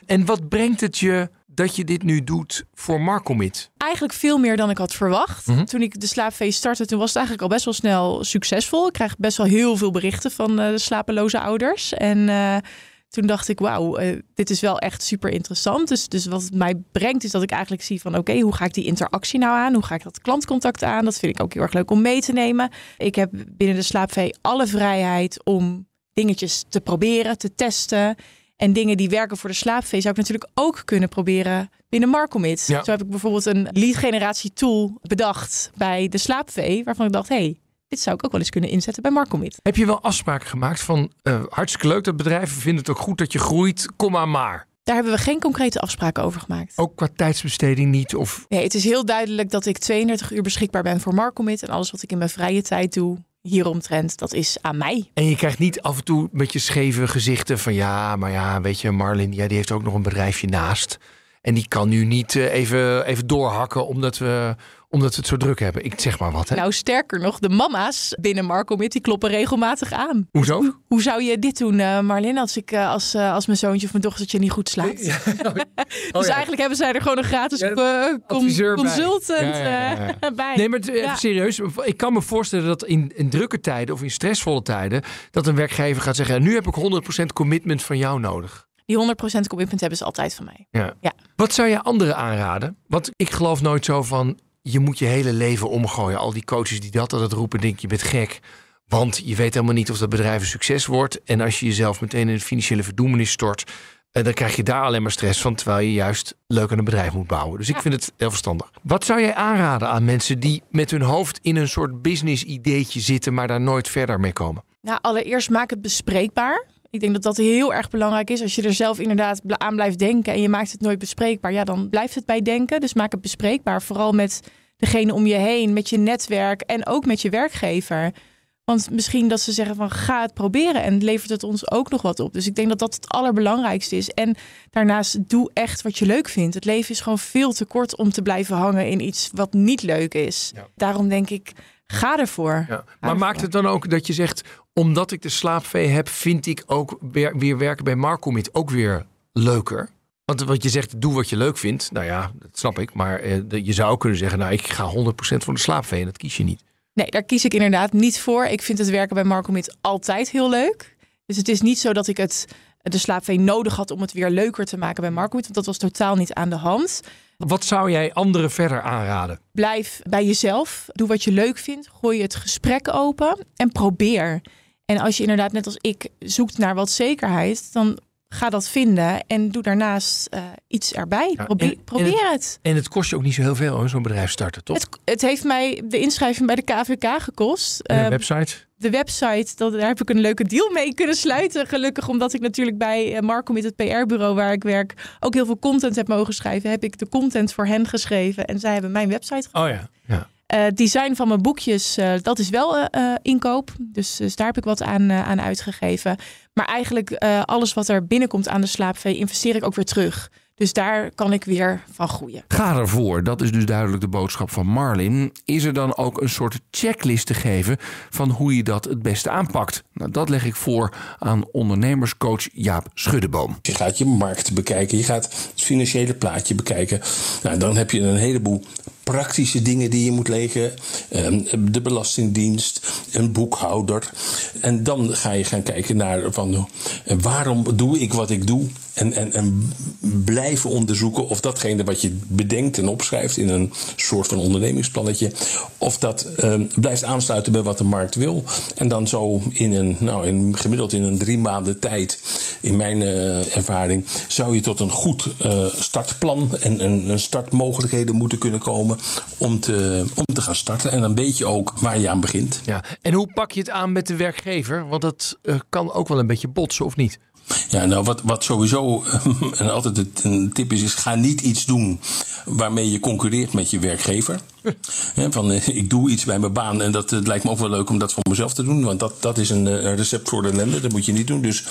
En wat brengt het je dat je dit nu doet voor Marcommit? Eigenlijk veel meer dan ik had verwacht. Mhm. Toen ik de slaapfeest startte, toen was het eigenlijk al best wel snel succesvol. Ik krijg best wel heel veel berichten van eh, de slapeloze ouders. En eh, toen dacht ik, wauw, eh, dit is wel echt super interessant. Dus, dus wat het mij brengt is dat ik eigenlijk zie van... oké, hoe ga ik die interactie nou aan? Hoe ga ik dat klantcontact aan? Dat vind ik ook heel erg leuk om mee te nemen. Ik heb binnen de slaapvee alle vrijheid om dingetjes te proberen, te testen... En dingen die werken voor de slaapvee zou ik natuurlijk ook kunnen proberen binnen Marcomit. Ja. Zo heb ik bijvoorbeeld een lead generatie tool bedacht bij de slaapvee, waarvan ik dacht, hey, dit zou ik ook wel eens kunnen inzetten bij Marcomit. Heb je wel afspraken gemaakt van eh, hartstikke leuk dat bedrijven vinden het ook goed dat je groeit, kom maar maar. Daar hebben we geen concrete afspraken over gemaakt. Ook qua tijdsbesteding niet of Nee, het is heel duidelijk dat ik 32 uur beschikbaar ben voor Marcomit en alles wat ik in mijn vrije tijd doe hieromtrent, dat is aan mij. En je krijgt niet af en toe met je scheve gezichten van ja, maar ja, weet je, Marlin, ja, die heeft ook nog een bedrijfje naast. En die kan nu niet eh, even, even doorhakken omdat we, omdat we het zo druk hebben. Ik zeg maar wat, hè? Nou, sterker nog, de mama's binnen Marcomit die kloppen regelmatig aan. Hoezo? Hoe zou je dit doen, eh, Marlin, als, ik, eh, als, eh, als mijn zoontje of mijn dochtertje niet goed slaapt? dus eigenlijk hebben zij er gewoon een gratis con- adviseur bij. consultant bij. Nee, maar even serieus. Ik kan me voorstellen dat in, in drukke tijden of in stressvolle tijden... dat een werkgever gaat zeggen... nu heb ik 100% commitment van jou nodig. Die 100% commitment hebben ze altijd van mij. Ja. Ja. Wat zou je anderen aanraden? Want ik geloof nooit zo van... je moet je hele leven omgooien. Al die coaches die dat altijd roepen, denk je bent gek. Want je weet helemaal niet of dat bedrijf een succes wordt. En als je jezelf meteen in een financiële verdoemenis stort... eh, dan krijg je daar alleen maar stress van... terwijl je juist leuk aan een bedrijf moet bouwen. Dus ik vind het heel verstandig. Wat zou jij aanraden aan mensen die met hun hoofd... in een soort business ideetje zitten... maar daar nooit verder mee komen? Nou, allereerst maak het bespreekbaar. Ik denk dat dat heel erg belangrijk is. Als je er zelf inderdaad aan blijft denken en je maakt het nooit bespreekbaar, ja, dan blijft het bij denken. Dus maak het bespreekbaar. Vooral met degene om je heen, met je netwerk en ook met je werkgever. Want misschien dat ze zeggen van ga het proberen en levert het ons ook nog wat op. Dus ik denk dat dat het allerbelangrijkste is. En daarnaast doe echt wat je leuk vindt. Het leven is gewoon veel te kort om te blijven hangen in iets wat niet leuk is. Daarom denk ik, ga ervoor. Ja. Maar maakt het dan ook dat je zegt... omdat ik de slaapvee heb... vind ik ook weer, weer werken bij Marcommit ook weer leuker? Want wat je zegt, doe wat je leuk vindt. Nou ja, dat snap ik. Maar eh, je zou ook kunnen zeggen... nou, ik ga 100% voor de slaapvee en dat kies je niet. Nee, daar kies ik inderdaad niet voor. Ik vind het werken bij Marcomit altijd heel leuk. Dus het is niet zo dat ik het, de slaapvee nodig had om het weer leuker te maken bij Marcomit. Want dat was totaal niet aan de hand. Wat zou jij anderen verder aanraden? Blijf bij jezelf. Doe wat je leuk vindt. Gooi het gesprek open en probeer. En als je inderdaad, net als ik, zoekt naar wat zekerheid, dan ga dat vinden en doe daarnaast eh, iets erbij. Ja, probeer en- en probeer het. En het kost je ook niet zo heel veel, hoor, zo'n bedrijf starten, toch? Het, het heeft mij de inschrijving bij de KVK gekost. En een Ehm, website? de website, dat, daar heb ik een leuke deal mee kunnen sluiten. Gelukkig, omdat ik natuurlijk bij eh, Marco met het PR-bureau waar ik werk ook heel veel content heb mogen schrijven, heb ik de content voor hen geschreven en zij hebben mijn website. Oh ja. ja. Eh, design van mijn boekjes, eh, dat is wel eh, inkoop. Dus, dus daar heb ik wat aan, aan uitgegeven. Maar eigenlijk eh, alles wat er binnenkomt aan de slaapvee, investeer ik ook weer terug. Dus daar kan ik weer van groeien. Ga ervoor, dat is dus duidelijk de boodschap van Marlin. Is er dan ook een soort checklist te geven van hoe je dat het beste aanpakt? Nou, dat leg ik voor aan ondernemerscoach Jaap Schuddeboom. Je gaat je markt bekijken, je gaat het financiële plaatje bekijken. Nou, dan heb je een heleboel praktische dingen die je moet leggen. Ehm, De Belastingdienst, een boekhouder. En dan ga je gaan kijken naar van, eh, waarom doe ik wat ik doe? En, en, en blijven onderzoeken of datgene wat je bedenkt en opschrijft in een soort van ondernemingsplannetje, of dat ehm, blijft aansluiten bij wat de markt wil. En dan zo in een, nou, in, gemiddeld in een drie maanden tijd, in mijn eh, ervaring, zou je tot een goed eh, startplan en, en, en startmogelijkheden moeten kunnen komen om te, om te gaan starten. En dan weet je ook waar je aan begint. Ja. En hoe pak je het aan met de werkgever? Want dat eh, kan ook wel een beetje botsen, of niet? Ja, nou wat, wat sowieso en altijd een tip is, is ga niet iets doen waarmee je concurreert met je werkgever. van eh, ik doe iets bij mijn baan en dat het lijkt me ook wel leuk om dat voor mezelf te doen. Want dat, dat is een, een recept voor de ellende. Dat moet je niet doen. Dus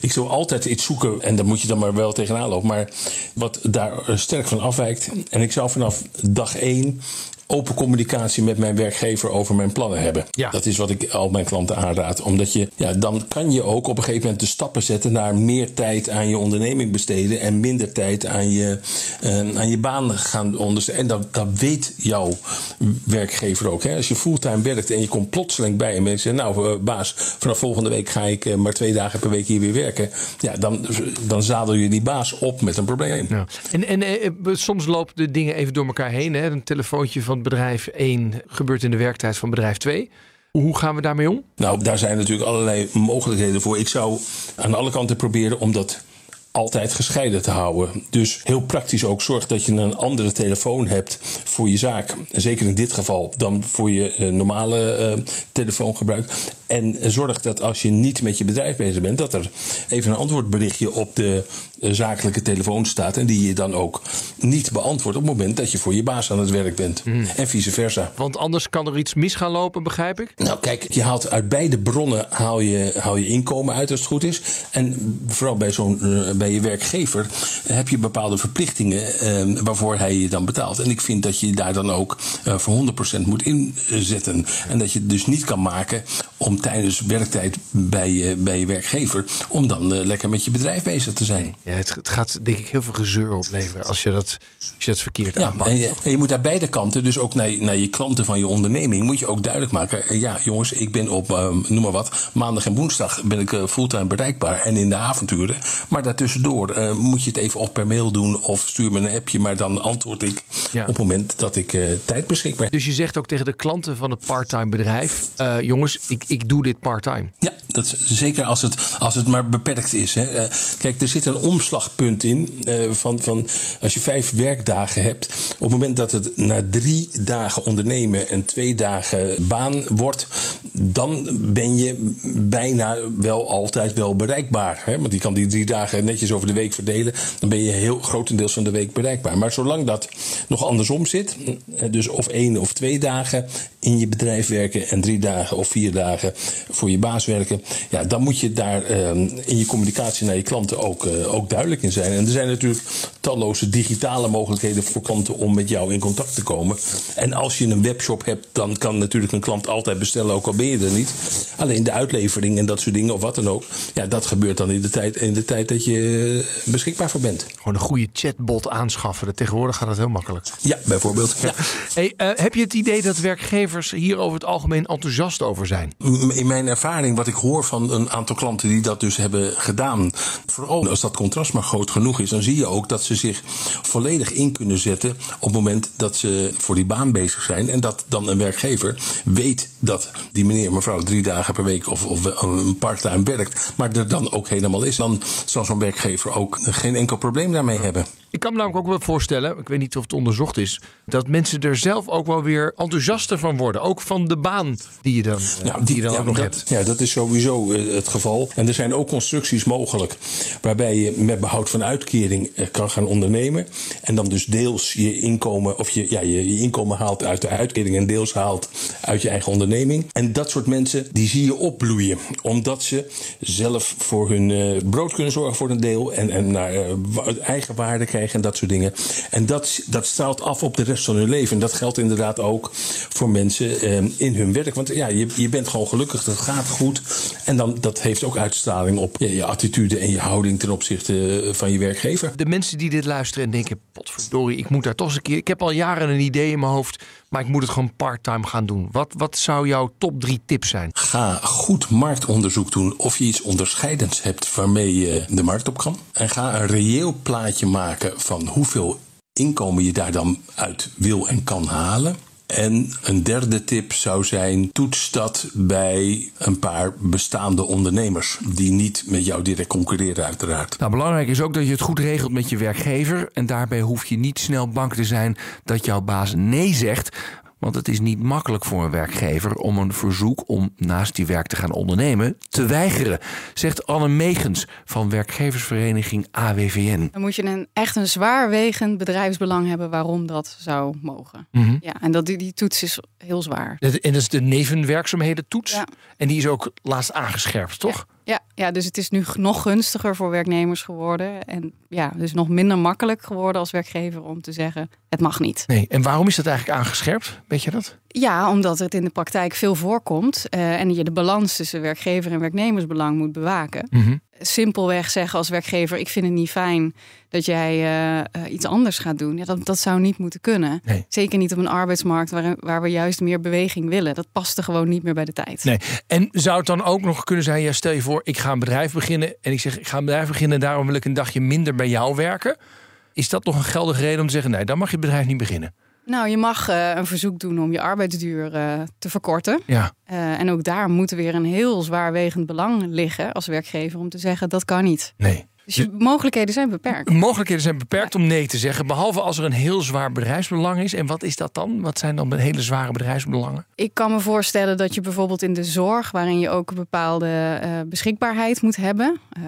ik zou altijd iets zoeken en daar moet je dan maar wel tegenaan lopen. Maar wat daar sterk van afwijkt. En ik zou vanaf dag één open communicatie met mijn werkgever over mijn plannen hebben. Ja. Dat is wat ik al mijn klanten aanraad. Omdat je, ja, dan kan je ook op een gegeven moment de stappen zetten naar meer tijd aan je onderneming besteden en minder tijd aan je, uh, aan je baan gaan ondersteunen. En dat, dat weet jouw werkgever ook. Hè. Als je fulltime werkt en je komt plotseling bij en mensen zeggen, nou uh, baas, vanaf volgende week ga ik uh, maar twee dagen per week hier weer werken. Ja, dan, dan zadel je die baas op met een probleem. Ja. En, en soms lopen de dingen even door elkaar heen. Hè. Een telefoontje van bedrijf 1 gebeurt in de werktijd van bedrijf 2. Hoe gaan we daarmee om? Nou, daar zijn natuurlijk allerlei mogelijkheden voor. Ik zou aan alle kanten proberen om dat altijd gescheiden te houden. Dus heel praktisch ook zorg dat je een andere telefoon hebt voor je zaak. Zeker in dit geval dan voor je normale uh, telefoongebruik. En zorg dat als je niet met je bedrijf bezig bent, dat er even een antwoordberichtje op de zakelijke telefoon staat. En die je dan ook niet beantwoordt op het moment dat je voor je baas aan het werk bent. Mm. En vice versa. Want anders kan er iets mis gaan lopen, begrijp ik? Nou, kijk, je haalt uit beide bronnen haal je, haal je inkomen uit als het goed is. En vooral bij, zo'n, uh, bij je werkgever heb je bepaalde verplichtingen uh, waarvoor hij je dan betaalt. En ik vind dat je daar dan ook uh, voor 100% moet inzetten. En dat je het dus niet kan maken om tijdens werktijd bij je, bij je werkgever. om dan uh, lekker met je bedrijf bezig te zijn. Ja, het, het, gaat denk ik heel veel gezeur opleveren als je dat, als je dat verkeerd ja, aanpakt. En je, en je moet aan beide kanten, dus ook naar, naar je klanten van je onderneming. moet je ook duidelijk maken. ja, jongens, ik ben op, uh, noem maar wat. maandag en woensdag ben ik uh, fulltime bereikbaar. en in de avonturen. Maar daartussendoor moet je het even op per mail doen. of stuur me een appje. maar dan antwoord ik ja. op het moment dat ik tijd beschikbaar heb. Dus je zegt ook tegen de klanten van het parttime bedrijf: jongens, ik, ik doe dit parttime. Ja, dat zeker als het, als het maar beperkt is. Hè. Uh, kijk, er zit een omslagpunt in uh, van, van als je vijf werkdagen hebt. Op het moment dat het na drie dagen ondernemen en twee dagen baan wordt, dan ben je bijna wel altijd wel bereikbaar. Hè. Want je kan die drie dagen netjes over de week verdelen. Dan ben je heel grotendeels van de week bereikbaar. Maar zolang dat nog andersom zit, dus of één of twee dagen in je bedrijf werken en drie dagen of vier dagen voor je baas werken, ja, dan moet je daar uh, in je communicatie naar je klanten ook, uh, ook duidelijk in zijn. En er zijn natuurlijk talloze digitale mogelijkheden voor klanten om met jou in contact te komen. En als je een webshop hebt, dan kan natuurlijk een klant altijd bestellen, ook al ben je er niet. Alleen de uitlevering en dat soort dingen of wat dan ook, ja, dat gebeurt dan in de tijd, in de tijd dat je beschikbaar voor bent. Gewoon een goede chatbot aanschaffen. Tegenwoordig gaat dat heel makkelijk. Ja, bijvoorbeeld. Ja. Hey, uh, heb je het idee dat werkgevers hier over het algemeen enthousiast over zijn? In mijn ervaring, wat ik hoor van een aantal klanten die dat dus hebben gedaan. Vooral als dat contrast maar groot genoeg is, dan zie je ook dat ze zich volledig in kunnen zetten op het moment dat ze voor die baan bezig zijn. En dat dan een werkgever weet dat die meneer, mevrouw drie dagen per week of, of een parttime werkt, maar er dan ook helemaal is. Dan zal zo'n werkgever ook geen enkel probleem daarmee hebben. Ik kan me namelijk ook wel voorstellen, ik weet niet of het onderzocht is, dat mensen er zelf ook wel weer enthousiaster van worden. Ook van de baan die je dan, ja, die, die je dan ja, ook nog dat, hebt. Ja, dat is sowieso het geval. En er zijn ook constructies mogelijk waarbij je met behoud van uitkering kan gaan ondernemen. En dan dus deels je inkomen, of je, ja, je, je inkomen haalt uit de uitkering en deels haalt uit je eigen onderneming. En dat soort mensen, die zie je opbloeien. Omdat ze zelf voor hun brood kunnen zorgen voor een deel. En, en naar eigen waarde krijgen en dat soort dingen. En dat, dat straalt af op de rest van hun leven. En dat geldt inderdaad ook voor mensen uh, in hun werk. Want ja, je, je bent gewoon gelukkig, het gaat goed. En dan, dat heeft ook uitstraling op je, attitude en je houding ten opzichte van je werkgever. De mensen die dit luisteren en denken: potverdorie, ik moet daar toch eens een keer. Ik heb al jaren een idee in mijn hoofd. Maar ik moet het gewoon part-time gaan doen. Wat, wat zou jouw top drie tips zijn? Ga goed marktonderzoek doen of je iets onderscheidends hebt waarmee je de markt op kan. En ga een reëel plaatje maken van hoeveel inkomen je daar dan uit wil en kan halen. En een derde tip zou zijn: toets dat bij een paar bestaande ondernemers. Die niet met jou direct concurreren, uiteraard. Nou, belangrijk is ook dat je het goed regelt met je werkgever. En daarbij hoef je niet snel bang te zijn dat jouw baas nee zegt. Want het is niet makkelijk voor een werkgever om een verzoek om naast die werk te gaan ondernemen te weigeren, zegt Anne Megens van werkgeversvereniging AWVN. Dan moet je een, echt een zwaarwegend bedrijfsbelang hebben waarom dat zou mogen. Mhm. Ja, en dat, die, die toets is heel zwaar. En dat is de nevenwerkzaamheden toets. En die is ook laatst aangescherpt, toch? Ja, ja, dus het is nu nog gunstiger voor werknemers geworden. En ja, dus nog minder makkelijk geworden als werkgever om te zeggen: het mag niet. Nee, en waarom is dat eigenlijk aangescherpt? Weet je dat? Ja, omdat het in de praktijk veel voorkomt eh, en je de balans tussen werkgever en werknemersbelang moet bewaken. Mhm. Simpelweg zeggen als werkgever: ik vind het niet fijn dat jij eh, eh, iets anders gaat doen. Ja, dat, dat zou niet moeten kunnen. Nee. Zeker niet op een arbeidsmarkt waar, waar we juist meer beweging willen. Dat past er gewoon niet meer bij de tijd. Nee. En zou het dan ook nog kunnen zijn, ja, stel je voor, ik ga een bedrijf beginnen en ik zeg, ik ga een bedrijf beginnen en daarom wil ik een dagje minder bij jou werken. Is dat nog een geldige reden om te zeggen, nee, dan mag je het bedrijf niet beginnen? Nou, je mag eh, een verzoek doen om je arbeidsduur eh, te verkorten. Ja. Eh, en ook daar moet weer een heel zwaarwegend belang liggen als werkgever om te zeggen dat kan niet. Nee. Dus je mogelijkheden zijn beperkt. Mogelijkheden zijn beperkt om nee te zeggen, behalve als er een heel zwaar bedrijfsbelang is. En wat is dat dan? Wat zijn dan hele zware bedrijfsbelangen? Ik kan me voorstellen dat je bijvoorbeeld in de zorg, waarin je ook een bepaalde eh, beschikbaarheid moet hebben. Uh,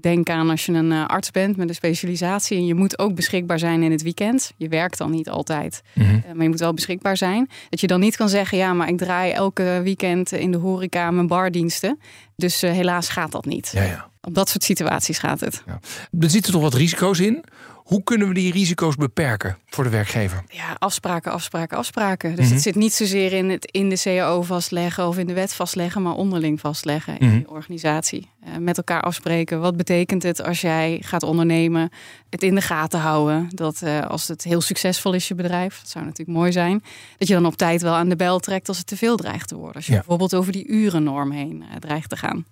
denk aan als je een uh, arts bent met een specialisatie en je moet ook beschikbaar zijn in het weekend. Je werkt dan niet altijd, Mhm. maar je moet wel beschikbaar zijn. Dat je dan niet kan zeggen, ja, maar ik draai elke weekend in de horeca mijn bardiensten. Dus uh, helaas gaat dat niet. Ja, ja. Op dat soort situaties gaat het. Ja. Er zitten toch wat risico's in. Hoe kunnen we die risico's beperken voor de werkgever? Ja, afspraken, afspraken, afspraken. Dus Mhm. het zit niet zozeer in het in de CAO vastleggen of in de wet vastleggen, maar onderling vastleggen in Mhm. je organisatie. Uh, met elkaar afspreken. Wat betekent het als jij gaat ondernemen? Het in de gaten houden. Dat uh, als het heel succesvol is, je bedrijf, dat zou natuurlijk mooi zijn. Dat je dan op tijd wel aan de bel trekt als het te veel dreigt te worden. Als je Ja. bijvoorbeeld over die urennorm heen uh, dreigt te gaan.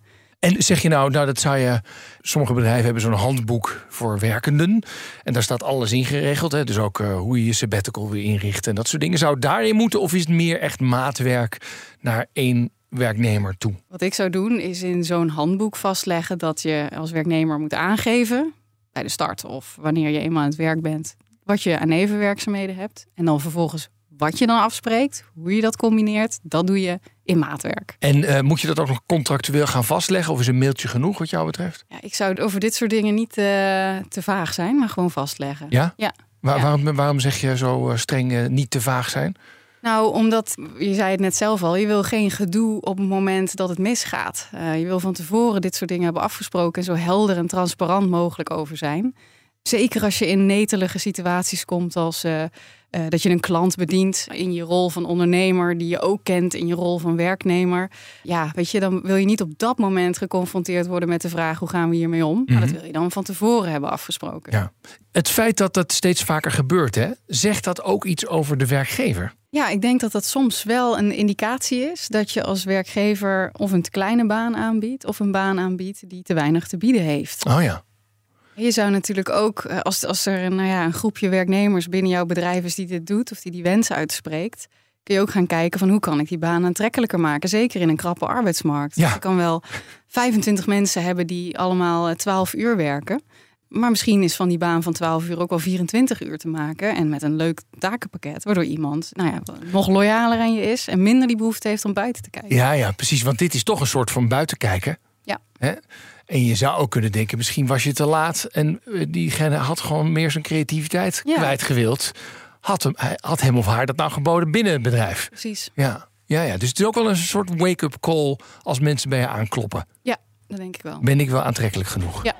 En zeg je nou, nou dat zou je. Sommige bedrijven hebben zo'n handboek voor werkenden. En daar staat alles in geregeld. Hè? Dus ook uh, hoe je je sabbatical weer inricht en dat soort dingen. Zou daarin moeten? Of is het meer echt maatwerk naar één werknemer toe? Wat ik zou doen, is in zo'n handboek vastleggen dat je als werknemer moet aangeven. bij de start of wanneer je eenmaal aan het werk bent. wat je aan nevenwerkzaamheden hebt. En dan vervolgens wat je dan afspreekt, hoe je dat combineert, dat doe je in maatwerk. En uh, moet je dat ook nog contractueel gaan vastleggen? Of is een mailtje genoeg wat jou betreft? Ja, ik zou over dit soort dingen niet uh, te vaag zijn, maar gewoon vastleggen. Ja? Ja. Waar, ja. Waarom, waarom zeg je zo uh, streng niet te vaag zijn? Nou, omdat, je zei het net zelf al, je wil geen gedoe op het moment dat het misgaat. Je wil van tevoren dit soort dingen hebben afgesproken en zo helder en transparant mogelijk over zijn. Zeker als je in netelige situaties komt als uh, uh, dat je een klant bedient in je rol van ondernemer, die je ook kent in je rol van werknemer. Ja, weet je, dan wil je niet op dat moment geconfronteerd worden met de vraag hoe gaan we hiermee om. Mm -hmm. Maar dat wil je dan van tevoren hebben afgesproken. Ja. Het feit dat dat steeds vaker gebeurt, hè, zegt dat ook iets over de werkgever? Ja, ik denk dat dat soms wel een indicatie is dat je als werkgever of een te kleine baan aanbiedt of een baan aanbiedt die te weinig te bieden heeft. Oh ja. Je zou natuurlijk ook, als, als er nou ja, een groepje werknemers binnen jouw bedrijf is die dit doet of die die wens uitspreekt, kun je ook gaan kijken van hoe kan ik die baan aantrekkelijker maken. Zeker in een krappe arbeidsmarkt. Ja. Je kan wel 25 mensen hebben die allemaal 12 uur werken. Maar misschien is van die baan van 12 uur ook wel 24 uur te maken. En met een leuk takenpakket. Waardoor iemand nou ja, nog loyaler aan je is. En minder die behoefte heeft om buiten te kijken. Ja, ja, precies. Want dit is toch een soort van buitenkijken. Ja. Hè? En je zou ook kunnen denken, misschien was je te laat. En eh, diegene had gewoon meer zijn creativiteit Ja. kwijtgewild. Had hem, hij- had hem of haar dat nou geboden binnen het bedrijf. Precies. Ja. Ja, ja, dus het is ook wel een soort wake-up call als mensen bij je aankloppen. Ja, dat denk ik wel. Ben ik wel aantrekkelijk genoeg? Ja.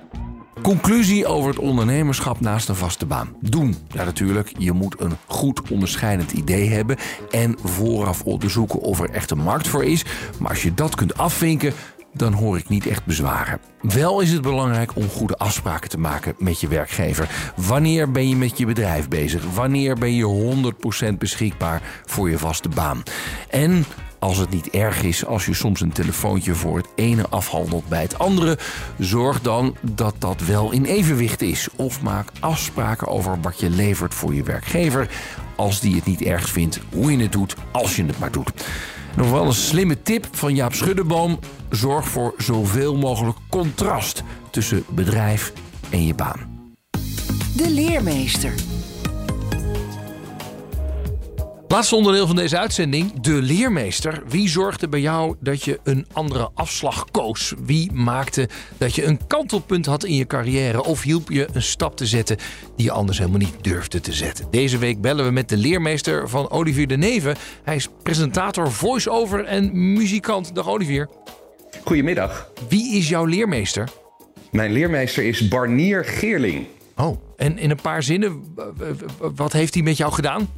Conclusie over het ondernemerschap naast een vaste baan. Doen. Ja, natuurlijk. Je moet een goed onderscheidend idee hebben. En vooraf onderzoeken of er echt een markt voor is. Maar als je dat kunt afvinken, dan hoor ik niet echt bezwaren. Wel is het belangrijk om goede afspraken te maken met je werkgever. Wanneer ben je met je bedrijf bezig? Wanneer ben je 100% beschikbaar voor je vaste baan? En als het niet erg is als je soms een telefoontje voor het ene afhandelt bij het andere, zorg dan dat dat wel in evenwicht is. Of maak afspraken over wat je levert voor je werkgever, als die het niet erg vindt hoe je het doet, als je het maar doet. Nog wel een slimme tip van Jaap Schuddeboom: zorg voor zoveel mogelijk contrast tussen bedrijf en je baan. De leermeester. Laatste onderdeel van deze uitzending, de leermeester. Wie zorgde bij jou dat je een andere afslag koos? Wie maakte dat je een kantelpunt had in je carrière? Of hielp je een stap te zetten die je anders helemaal niet durfde te zetten? Deze week bellen we met de leermeester van Olivier de Neven. Hij is presentator, voice-over en muzikant. Dag Olivier. Goedemiddag. Wie is jouw leermeester? Mijn leermeester is Barnier Geerling. Oh, en in een paar zinnen, wat heeft hij met jou gedaan?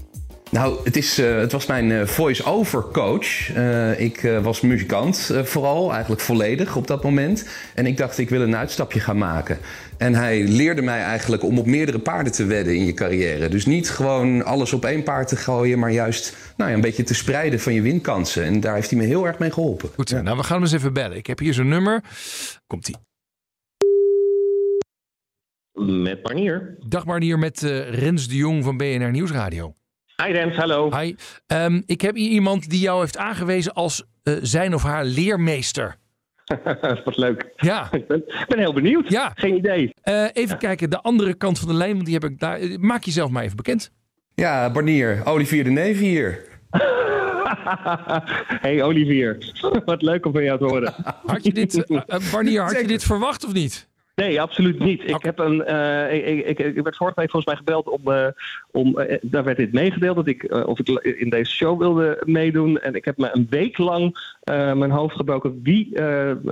Nou, het, is, uh, het was mijn uh, voice-over coach. Uh, ik was muzikant vooral, eigenlijk volledig op dat moment. En ik dacht, ik wil een uitstapje gaan maken. En hij leerde mij eigenlijk om op meerdere paarden te wedden in je carrière. Dus niet gewoon alles op één paard te gooien, maar juist nou ja, een beetje te spreiden van je winkansen. En daar heeft hij me heel erg mee geholpen. Goed, ja. nou we gaan hem eens even bellen. Ik heb hier zo'n nummer. Komt-ie. Met Barnier. Dag Barnier, met Rens de Jong van BNR Nieuwsradio. Hi Rens, hallo. Hi. Um, ik heb hier iemand die jou heeft aangewezen als uh, zijn of haar leermeester. Wat leuk. Ja. ik ben, ben, heel benieuwd. Ja. Geen idee. Uh, even kijken, de andere kant van de lijn, want die heb ik daar. Maak jezelf maar even bekend. Ja, Barnier, Olivier de Neef hier. hey Olivier, wat leuk om van jou te horen. Had je dit, uh, Barnier, had je dit verwacht of niet? Nee, absoluut niet. Ik, heb een, uh, ik, ik, ik, werd vorige week volgens mij gebeld om, uh, om uh, daar werd dit meegedeeld dat ik of ik in deze show wilde meedoen. En ik heb me een week lang mijn hoofd gebroken wie,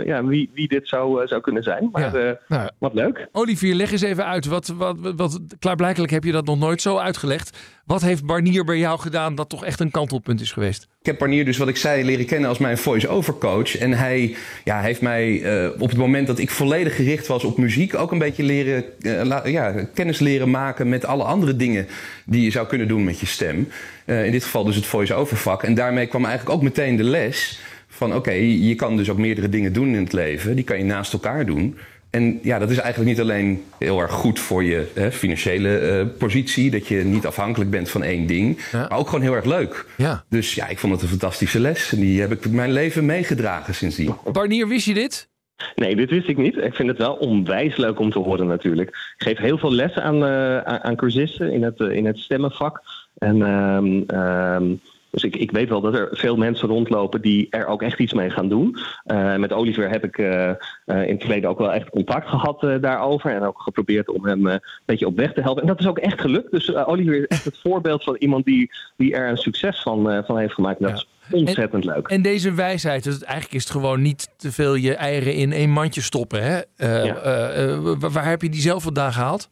ja, wie, wie dit zou, zou kunnen zijn. Maar ja. nou, wat leuk. Olivier, leg eens even uit. Wat, wat, wat, klaarblijkelijk heb je dat nog nooit zo uitgelegd. Wat heeft Barnier bij jou gedaan dat toch echt een kantelpunt is geweest? Ik heb Barnier dus wat ik zei leren kennen als mijn voice-over coach. En hij ja, heeft mij uh, op het moment dat ik volledig gericht was op muziek... ook een beetje leren, uh, ja, kennis leren maken met alle andere dingen... die je zou kunnen doen met je stem. Uh, in dit geval dus het voice-over vak. En daarmee kwam eigenlijk ook meteen de les van... oké, okay, je kan dus ook meerdere dingen doen in het leven. Die kan je naast elkaar doen... En ja, dat is eigenlijk niet alleen heel erg goed voor je hè, financiële uh, positie, dat je niet afhankelijk bent van één ding, ja. maar ook gewoon heel erg leuk. Ja. Dus ja, ik vond het een fantastische les en die heb ik mijn leven meegedragen sindsdien. Wanneer wist je dit? Nee, dit wist ik niet. Ik vind het wel onwijs leuk om te horen natuurlijk. Ik geef heel veel lessen aan, uh, aan cursisten in het, uh, in het stemmenvak. En um, um, dus ik, ik weet wel dat er veel mensen rondlopen die er ook echt iets mee gaan doen. Uh, met Oliver heb ik uh, uh, in het verleden ook wel echt contact gehad daarover. En ook geprobeerd om hem een beetje op weg te helpen. En dat is ook echt gelukt. Dus Oliver is echt het voorbeeld van iemand die, die er een succes van, van heeft gemaakt. Dat ja. is ontzettend en, leuk. En deze wijsheid, dus eigenlijk is het gewoon niet te veel je eieren in één mandje stoppen. Hè? Ja. waar heb je die zelf vandaan gehaald?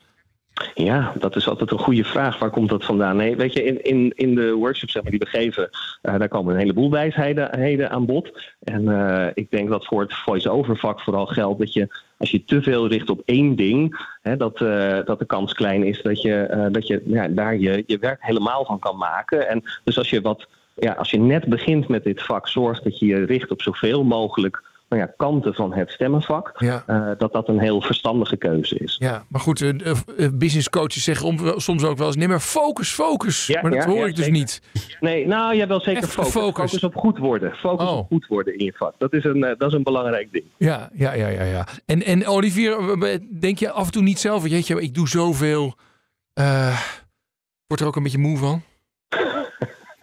Ja, dat is altijd een goede vraag. Waar komt dat vandaan? Nee, weet je, in, in, in de workshops zeg maar, die we geven, uh, daar komen een heleboel wijsheden aan bod. En ik denk dat voor het voice-over vak vooral geldt dat je, als je te veel richt op één ding, hè, dat, uh, dat de kans klein is dat je, dat je ja, daar je, je werk helemaal van kan maken. En dus als je wat, ja, als je net begint met dit vak, zorg dat je je richt op zoveel mogelijk nou ja, kanten van het stemmenvak, ja. uh, dat dat een heel verstandige keuze is. Ja, maar goed, uh, uh, business coaches zeggen om, soms ook wel eens, maar focus, focus. Ja, maar dat ja, hoor ik dus zeker. niet. Nee, nou ja, wel zeker focus. focus. focus. op goed worden. Focus Oh. op goed worden in je vak. Dat is een, dat is een belangrijk ding. Ja, ja, ja, ja. ja. En, en Olivier, denk je af en toe niet zelf, jeetje, ik doe zoveel, wordt er ook een beetje moe van?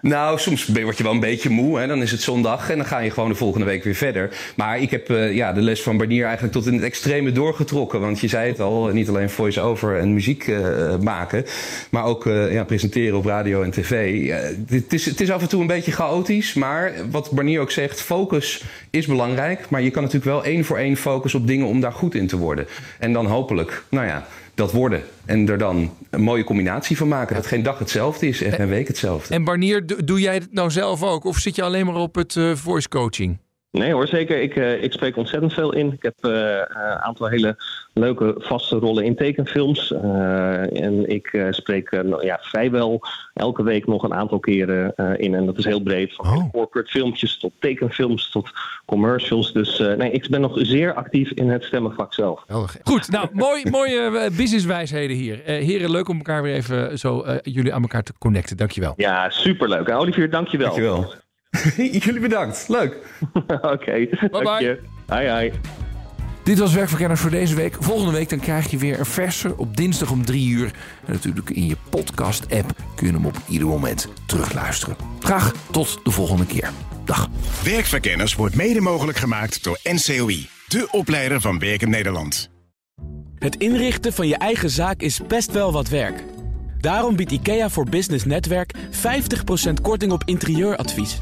Nou, soms word je wel een beetje moe. Hè? Dan is het zondag en dan ga je gewoon de volgende week weer verder. Maar ik heb uh, ja, de les van Barnier eigenlijk tot in het extreme doorgetrokken. Want je zei het al, niet alleen voice-over en muziek uh, maken. Maar ook uh, ja, presenteren op radio en tv. het, is, het is af en toe een beetje chaotisch. Maar wat Barnier ook zegt, focus is belangrijk. Maar je kan natuurlijk wel één voor één focussen op dingen om daar goed in te worden. En dan hopelijk, nou ja dat worden. En er dan een mooie combinatie van maken. Dat geen dag hetzelfde is en geen week hetzelfde. En Barnier, doe jij het nou zelf ook? Of zit je alleen maar op het uh, voice coaching? Nee hoor, zeker. Ik, uh, ik spreek ontzettend veel in. Ik heb uh, een aantal hele leuke vaste rollen in tekenfilms. Uh, en ik spreek nou, ja, vrijwel elke week nog een aantal keren in. En dat is heel breed. Van Oh. corporate filmpjes tot tekenfilms tot commercials. Dus nee, ik ben nog zeer actief in het stemmenvak zelf. Goed, nou, mooi, mooie eh, businesswijsheden hier. Eh, heren, leuk om elkaar weer even zo eh, jullie aan elkaar te connecten. Dankjewel. Ja, superleuk. Olivier, dankjewel. Dankjewel. Jullie bedankt. Leuk. Oké, dank je. Hi, hi. Dit was Werkverkenners voor deze week. Volgende week dan krijg je weer een verse op dinsdag om 3 uur. En natuurlijk in je podcast-app kun je hem op ieder moment terugluisteren. Graag tot de volgende keer. Dag. Werkverkenners wordt mede mogelijk gemaakt door NCOI, de opleider van Werken Nederland. Het inrichten van je eigen zaak is best wel wat werk. Daarom biedt IKEA voor Business Netwerk 50% korting op interieuradvies.